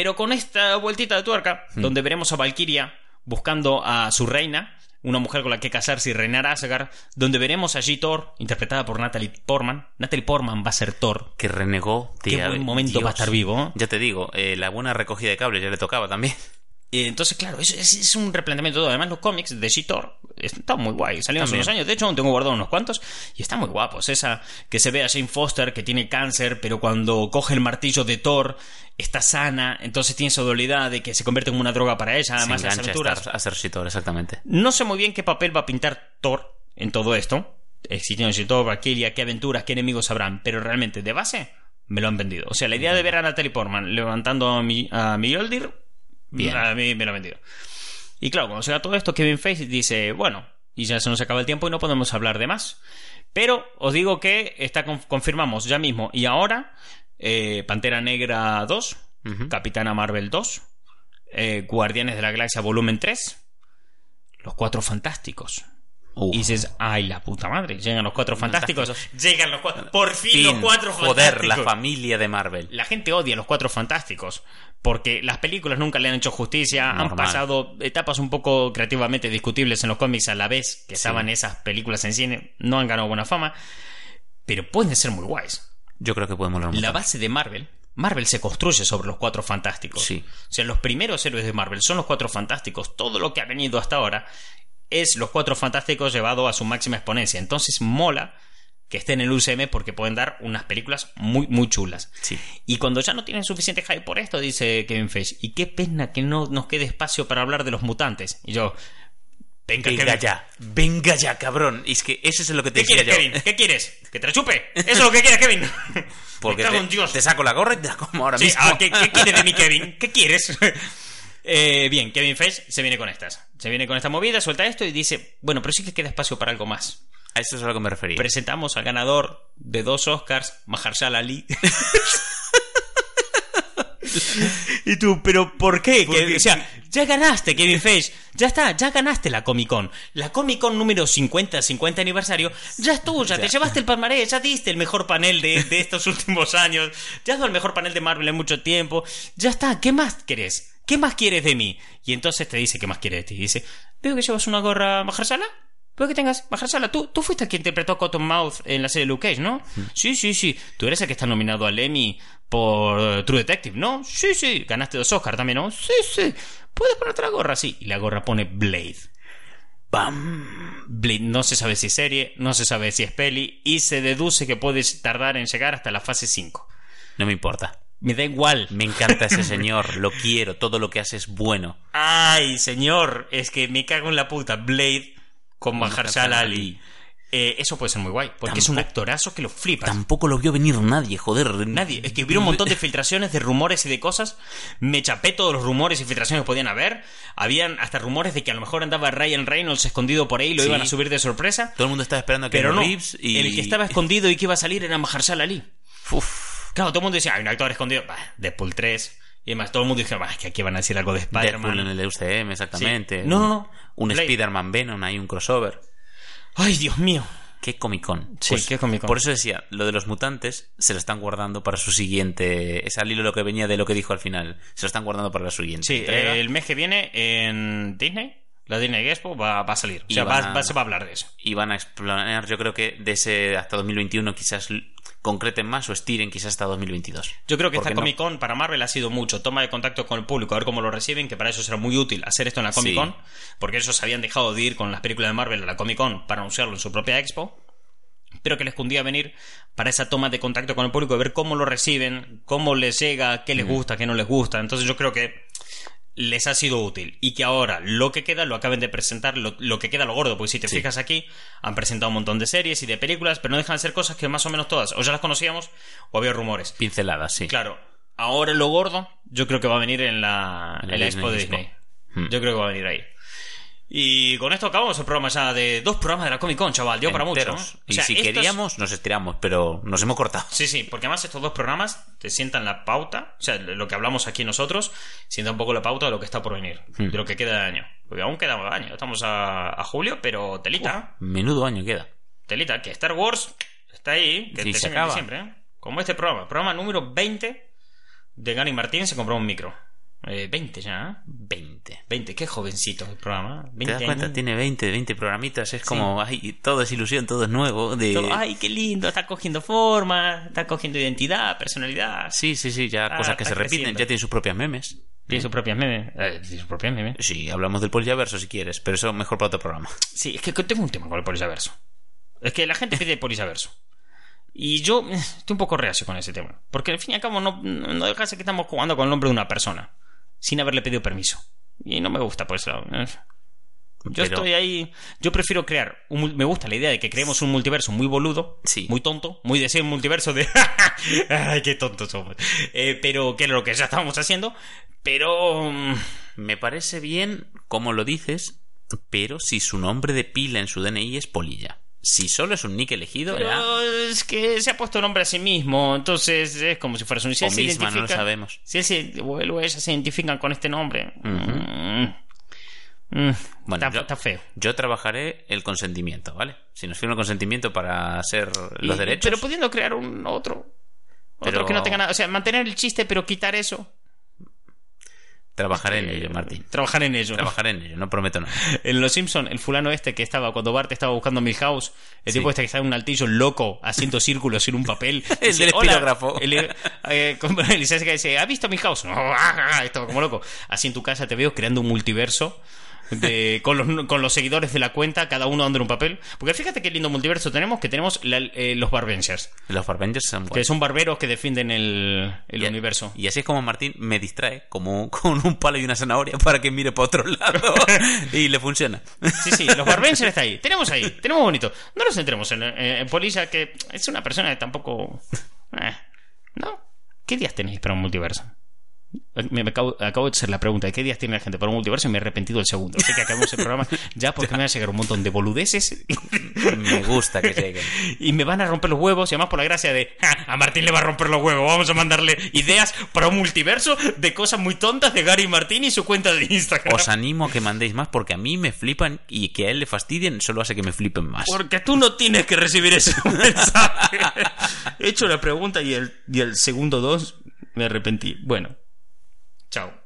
[SPEAKER 1] Pero con esta vueltita de tuerca,
[SPEAKER 2] Hmm.
[SPEAKER 1] donde veremos a Valkyria buscando a su reina, una mujer con la que casarse y reinar a Asgard, donde veremos a Thor, interpretada por Natalie Portman. Natalie Portman va a ser Thor.
[SPEAKER 2] Que renegó.
[SPEAKER 1] Qué
[SPEAKER 2] tía,
[SPEAKER 1] buen momento
[SPEAKER 2] Dios.
[SPEAKER 1] va a estar vivo. ¿eh?
[SPEAKER 2] Ya te digo, eh, la buena recogida de cables ya le tocaba también.
[SPEAKER 1] Eh, Entonces, claro, es, es- es un replanteamiento de todo. Además, los cómics de She-Thor están muy guay. Salieron hace unos años. De hecho, aún tengo guardado unos cuantos. Y están muy guapos. Esa que se ve a Jane Foster que tiene cáncer, pero cuando coge el martillo de Thor está sana. Entonces tiene esa dualidad de que se convierte en una droga para ella. Además,
[SPEAKER 2] Se
[SPEAKER 1] las aventuras.
[SPEAKER 2] a ser Shitor, exactamente.
[SPEAKER 1] No sé muy bien qué papel va a pintar Thor en todo esto. Existiendo She-Thor, Valkyria, qué aventuras, qué enemigos habrán. Pero realmente, de base, me lo han vendido. O sea, la idea de ver a Natalie Portman levantando a, mi, a Mjolnir,
[SPEAKER 2] Bien.
[SPEAKER 1] a mí me lo han vendido. Y claro, cuando se da todo esto, Kevin Feige dice, bueno, y ya se nos acaba el tiempo y no podemos hablar de más. Pero os digo que está con- confirmamos ya mismo y ahora eh, Pantera Negra 2,
[SPEAKER 2] Ujú.
[SPEAKER 1] Capitana Marvel 2, eh, Guardianes de la Galaxia Volumen 3, Los Cuatro Fantásticos. Y dices, ay, la puta madre, llegan los Cuatro Fantásticos. Llegan los cuatro, por fin,
[SPEAKER 2] Fin.
[SPEAKER 1] los Cuatro
[SPEAKER 2] Joder,
[SPEAKER 1] Fantásticos.
[SPEAKER 2] la familia de Marvel.
[SPEAKER 1] La gente odia a los cuatro fantásticos porque las películas nunca le han hecho justicia, han pasado etapas un poco creativamente discutibles en los cómics a la vez que
[SPEAKER 2] Sí.
[SPEAKER 1] estaban esas películas en cine, no han ganado buena fama, pero pueden ser muy guays.
[SPEAKER 2] Yo creo que puede molar mucho.
[SPEAKER 1] La base de Marvel, Marvel se construye sobre los cuatro fantásticos.
[SPEAKER 2] Sí.
[SPEAKER 1] O sea, los primeros héroes de Marvel son los cuatro fantásticos. Todo lo que ha venido hasta ahora es los cuatro fantásticos llevado a su máxima exponencia. Entonces mola que esté en el UCM porque pueden dar unas películas muy, muy chulas.
[SPEAKER 2] Sí.
[SPEAKER 1] Y cuando ya no tienen suficiente hype por esto, dice Kevin Feige, y qué pena que no nos quede espacio para hablar de los mutantes. Y yo, venga,
[SPEAKER 2] Venga
[SPEAKER 1] Kevin.
[SPEAKER 2] ya, venga ya, cabrón. Y es que eso es lo que te
[SPEAKER 1] ¿Qué
[SPEAKER 2] decía
[SPEAKER 1] quieres,
[SPEAKER 2] yo.
[SPEAKER 1] Kevin? ¿Qué quieres? ¿Que te la chupe? Eso es lo que quieres, Kevin.
[SPEAKER 2] Porque te,
[SPEAKER 1] Dios.
[SPEAKER 2] te saco la gorra y te la como ahora
[SPEAKER 1] Sí,
[SPEAKER 2] mismo.
[SPEAKER 1] ah, ¿qué, qué quieres de mí, Kevin? ¿Qué quieres? Eh, bien, Kevin Feige se viene con estas. Se viene con esta movida, suelta esto y dice, bueno, pero sí que queda espacio para algo más.
[SPEAKER 2] A eso es a lo que me refería.
[SPEAKER 1] Presentamos al ganador de dos Oscars, Mahershala Ali. y tú, pero ¿por qué?
[SPEAKER 2] ¿Por
[SPEAKER 1] Que-
[SPEAKER 2] qué?
[SPEAKER 1] o sea, ya ganaste, Kevin Feige. Ya está, ya ganaste la Comic Con. La Comic Con número 50, 50 aniversario, ya es tuya.
[SPEAKER 2] Ya.
[SPEAKER 1] Te llevaste el palmarés, ya diste el mejor panel de, de estos últimos años. Ya has dado el mejor panel de Marvel en mucho tiempo. Ya está, ¿qué más querés? ¿Qué más quieres de mí? Y entonces te dice, ¿qué más quieres de ti? Y dice, veo que llevas una gorra Mahershala. Veo que tengas Mahershala. ¿Tú, tú fuiste el que interpretó a Cottonmouth en la serie Luke Cage, ¿no? Sí, sí, sí. Tú eres el que está nominado al Emmy por eh, True Detective, ¿no? Sí, sí. Ganaste dos Oscars también, ¿no? Sí, sí. ¿Puedes ponerte la gorra? Sí. Y la gorra pone Blade.
[SPEAKER 2] ¡Bam!
[SPEAKER 1] Blade no se sabe si es serie, no se sabe si es peli, y se deduce que puedes tardar en llegar hasta la fase 5.
[SPEAKER 2] No me importa.
[SPEAKER 1] Me da igual.
[SPEAKER 2] Me encanta ese señor, lo quiero, todo lo que hace es bueno.
[SPEAKER 1] Ay, señor, es que me cago en la puta. Blade con Mahershala Ali. Eh, eso puede ser muy guay, porque es un actorazo que lo flipas.
[SPEAKER 2] Tampoco lo vio venir nadie, joder.
[SPEAKER 1] Nadie. Es que hubiera un montón de filtraciones de rumores y de cosas. Me chapé todos los rumores y filtraciones que podían haber. Habían hasta rumores de que a lo mejor andaba Ryan Reynolds escondido por ahí y lo
[SPEAKER 2] Sí.
[SPEAKER 1] iban a subir de sorpresa.
[SPEAKER 2] Todo el mundo estaba esperando a que
[SPEAKER 1] Pero no.
[SPEAKER 2] Y...
[SPEAKER 1] El que estaba escondido y que iba a salir era Mahershala Ali.
[SPEAKER 2] Uf,
[SPEAKER 1] Claro, todo el mundo decía, hay un actor escondido. Bah, Deadpool 3. Y además todo el mundo dijo, bah, que aquí van a decir algo de
[SPEAKER 2] Deadpool
[SPEAKER 1] Spider-Man.
[SPEAKER 2] en el UCM, exactamente.
[SPEAKER 1] Sí. No, no, no.
[SPEAKER 2] Un. Spider-Man Venom, hay un crossover.
[SPEAKER 1] Ay, Dios mío.
[SPEAKER 2] ¿Qué Comic Con?
[SPEAKER 1] Sí, qué Comic-Con.
[SPEAKER 2] Por eso decía, lo de los mutantes se lo están guardando para su siguiente. Es al hilo lo que venía de lo que dijo al final. Se lo están guardando para la siguiente.
[SPEAKER 1] Sí,
[SPEAKER 2] entrega.
[SPEAKER 1] el mes que viene en Disney, la Disney Expo, va, va a salir. O sea, va- se va a hablar de eso.
[SPEAKER 2] Y van a explorar, yo creo que de ese hasta 2021 quizás concreten más o estiren quizás hasta 2022.
[SPEAKER 1] Yo creo que
[SPEAKER 2] ¿Por
[SPEAKER 1] esta? Comic Con para Marvel ha sido mucho toma de contacto con el público, a ver cómo lo reciben, que para eso será muy útil hacer esto en la Comic
[SPEAKER 2] Sí.
[SPEAKER 1] Con, porque ellos habían dejado de ir con las películas de Marvel a la Comic Con para anunciarlo en su propia expo, pero que les cundía venir para esa toma de contacto con el público, de ver cómo lo reciben, cómo les llega, qué les gusta, qué no les gusta. Entonces yo creo que les ha sido útil y que ahora lo que queda lo acaben de presentar, lo, lo que queda lo gordo, porque si te
[SPEAKER 2] Sí.
[SPEAKER 1] fijas aquí, han presentado un montón de series y de películas, pero no dejan de ser cosas que más o menos todas o ya las conocíamos o había rumores.
[SPEAKER 2] Pinceladas, sí.
[SPEAKER 1] Claro, ahora lo gordo, yo creo que va a venir en la,
[SPEAKER 2] En la
[SPEAKER 1] en la
[SPEAKER 2] Disney
[SPEAKER 1] Expo de. Disney.
[SPEAKER 2] Hmm.
[SPEAKER 1] Yo creo que va a venir ahí. Y con esto acabamos el programa ya de dos programas de la Comic Con, chaval. Dio para mucho.
[SPEAKER 2] Y
[SPEAKER 1] sea,
[SPEAKER 2] si
[SPEAKER 1] estos-
[SPEAKER 2] queríamos, nos estiramos, pero nos hemos cortado.
[SPEAKER 1] Sí, sí, porque además estos dos programas te sientan la pauta, o sea, lo que hablamos aquí nosotros, sienta un poco la pauta de lo que está por venir,
[SPEAKER 2] Hmm.
[SPEAKER 1] de lo que queda de año. Porque aún queda año, estamos a, a julio, pero telita,
[SPEAKER 2] Menudo año queda.
[SPEAKER 1] telita, que Star Wars está ahí, que
[SPEAKER 2] Sí,
[SPEAKER 1] te
[SPEAKER 2] acaba.
[SPEAKER 1] siempre, ¿eh? Como este programa, programa número 20 de Gary Martín se compró un micro. Eh, 20 ya, ¿eh?
[SPEAKER 2] 20.
[SPEAKER 1] 20, qué jovencito el programa. 20
[SPEAKER 2] ¿Te das cuenta?
[SPEAKER 1] años.
[SPEAKER 2] Tiene 20, 20 programitas. Es como, ay, todo es ilusión, todo es nuevo. De...
[SPEAKER 1] Todo, Ay, qué lindo, está cogiendo forma, está cogiendo identidad, personalidad.
[SPEAKER 2] Sí, sí, sí, ya
[SPEAKER 1] Ah,
[SPEAKER 2] cosas que se repiten. Ya tiene sus propias memes.
[SPEAKER 1] Tiene sus propias memes. Eh, tiene sus propias memes.
[SPEAKER 2] Sí, hablamos del poliaverso si quieres, pero eso mejor para otro programa.
[SPEAKER 1] Sí, es que tengo un tema con el Polisaverso. Es que la gente pide Polisaverso. Y yo eh, estoy un poco reacio con ese tema. Porque al fin y al cabo no, no deja de ser que estamos jugando con el nombre de una persona. Sin haberle pedido permiso. Y no me gusta por eso. Eh. Yo
[SPEAKER 2] Pero-
[SPEAKER 1] estoy ahí. Yo prefiero crear. Un, me gusta la idea de que creemos un multiverso muy boludo.
[SPEAKER 2] Sí.
[SPEAKER 1] Muy tonto. Muy de ser un multiverso de. ¡Ay, qué tontos somos! Eh, pero que era lo que ya estábamos haciendo. Pero. mm,
[SPEAKER 2] Me parece bien como lo dices, pero si su nombre de pila en su DNI es Polilla. Si solo es un nick elegido.
[SPEAKER 1] Pero es que se ha puesto nombre a sí mismo, entonces es como si fuera un si
[SPEAKER 2] O misma, no lo sabemos.
[SPEAKER 1] Si él se, o él o ella se identifican con este nombre.
[SPEAKER 2] Ujú.
[SPEAKER 1] mm, mm,
[SPEAKER 2] Bueno,
[SPEAKER 1] está,
[SPEAKER 2] yo-
[SPEAKER 1] está feo.
[SPEAKER 2] Yo trabajaré el consentimiento, ¿vale? Si nos firma el consentimiento para hacer los
[SPEAKER 1] Y-
[SPEAKER 2] derechos.
[SPEAKER 1] Pero pudiendo crear un otro. Otro
[SPEAKER 2] Pero-
[SPEAKER 1] que no tenga nada. O sea, mantener el chiste, pero quitar eso.
[SPEAKER 2] Trabajaré en
[SPEAKER 1] Eh,
[SPEAKER 2] ello, Martín.
[SPEAKER 1] Trabajar en ello.
[SPEAKER 2] Trabajaré en ello, no prometo nada.
[SPEAKER 1] En Los Simpson, el fulano este que estaba cuando Bart estaba buscando Milhouse, el
[SPEAKER 2] Sí.
[SPEAKER 1] tipo este que estaba en un altillo loco haciendo círculos en un papel.
[SPEAKER 2] El
[SPEAKER 1] Dice,
[SPEAKER 2] del
[SPEAKER 1] "Hola".
[SPEAKER 2] espirógrafo.
[SPEAKER 1] El, eh, que dice, ¿ha visto Milhouse? No, ah, estaba como loco. Así en tu casa te veo creando un multiverso de, con, los, con los seguidores de la cuenta, cada uno dando un papel. Porque fíjate qué lindo multiverso tenemos, que tenemos la- eh, los Barbengers,
[SPEAKER 2] Los Barbengers son
[SPEAKER 1] que son barberos que defienden el, el
[SPEAKER 2] Y-
[SPEAKER 1] universo.
[SPEAKER 2] Y así es como Martín me distrae, como con un palo y una zanahoria para que mire para otro lado. y le funciona.
[SPEAKER 1] Sí, sí, los Barbengers está ahí. Tenemos ahí, tenemos bonito. No nos centremos en, en, en Polilla, que es una persona que tampoco... eh, ¿No? ¿Qué días tenéis para un multiverso? Me, me acabo, acabo de hacer la pregunta de qué días tiene la gente para un multiverso y me he arrepentido el segundo. Así que acabamos el programa ya porque me van a llegar un montón de boludeces
[SPEAKER 2] Me gusta que lleguen.
[SPEAKER 1] y me van a romper los huevos y además por la gracia de "Ja, a Martín le va a romper los huevos. Vamos a mandarle ideas para un multiverso de cosas muy tontas de Gary Martín y su cuenta de Instagram.
[SPEAKER 2] Os animo a que mandéis más porque a mí me flipan y que a él le fastidien solo hace que me flipen más.
[SPEAKER 1] Porque tú no tienes que recibir ese mensaje. He hecho la pregunta y el, y el segundo dos me arrepentí. Bueno, chao.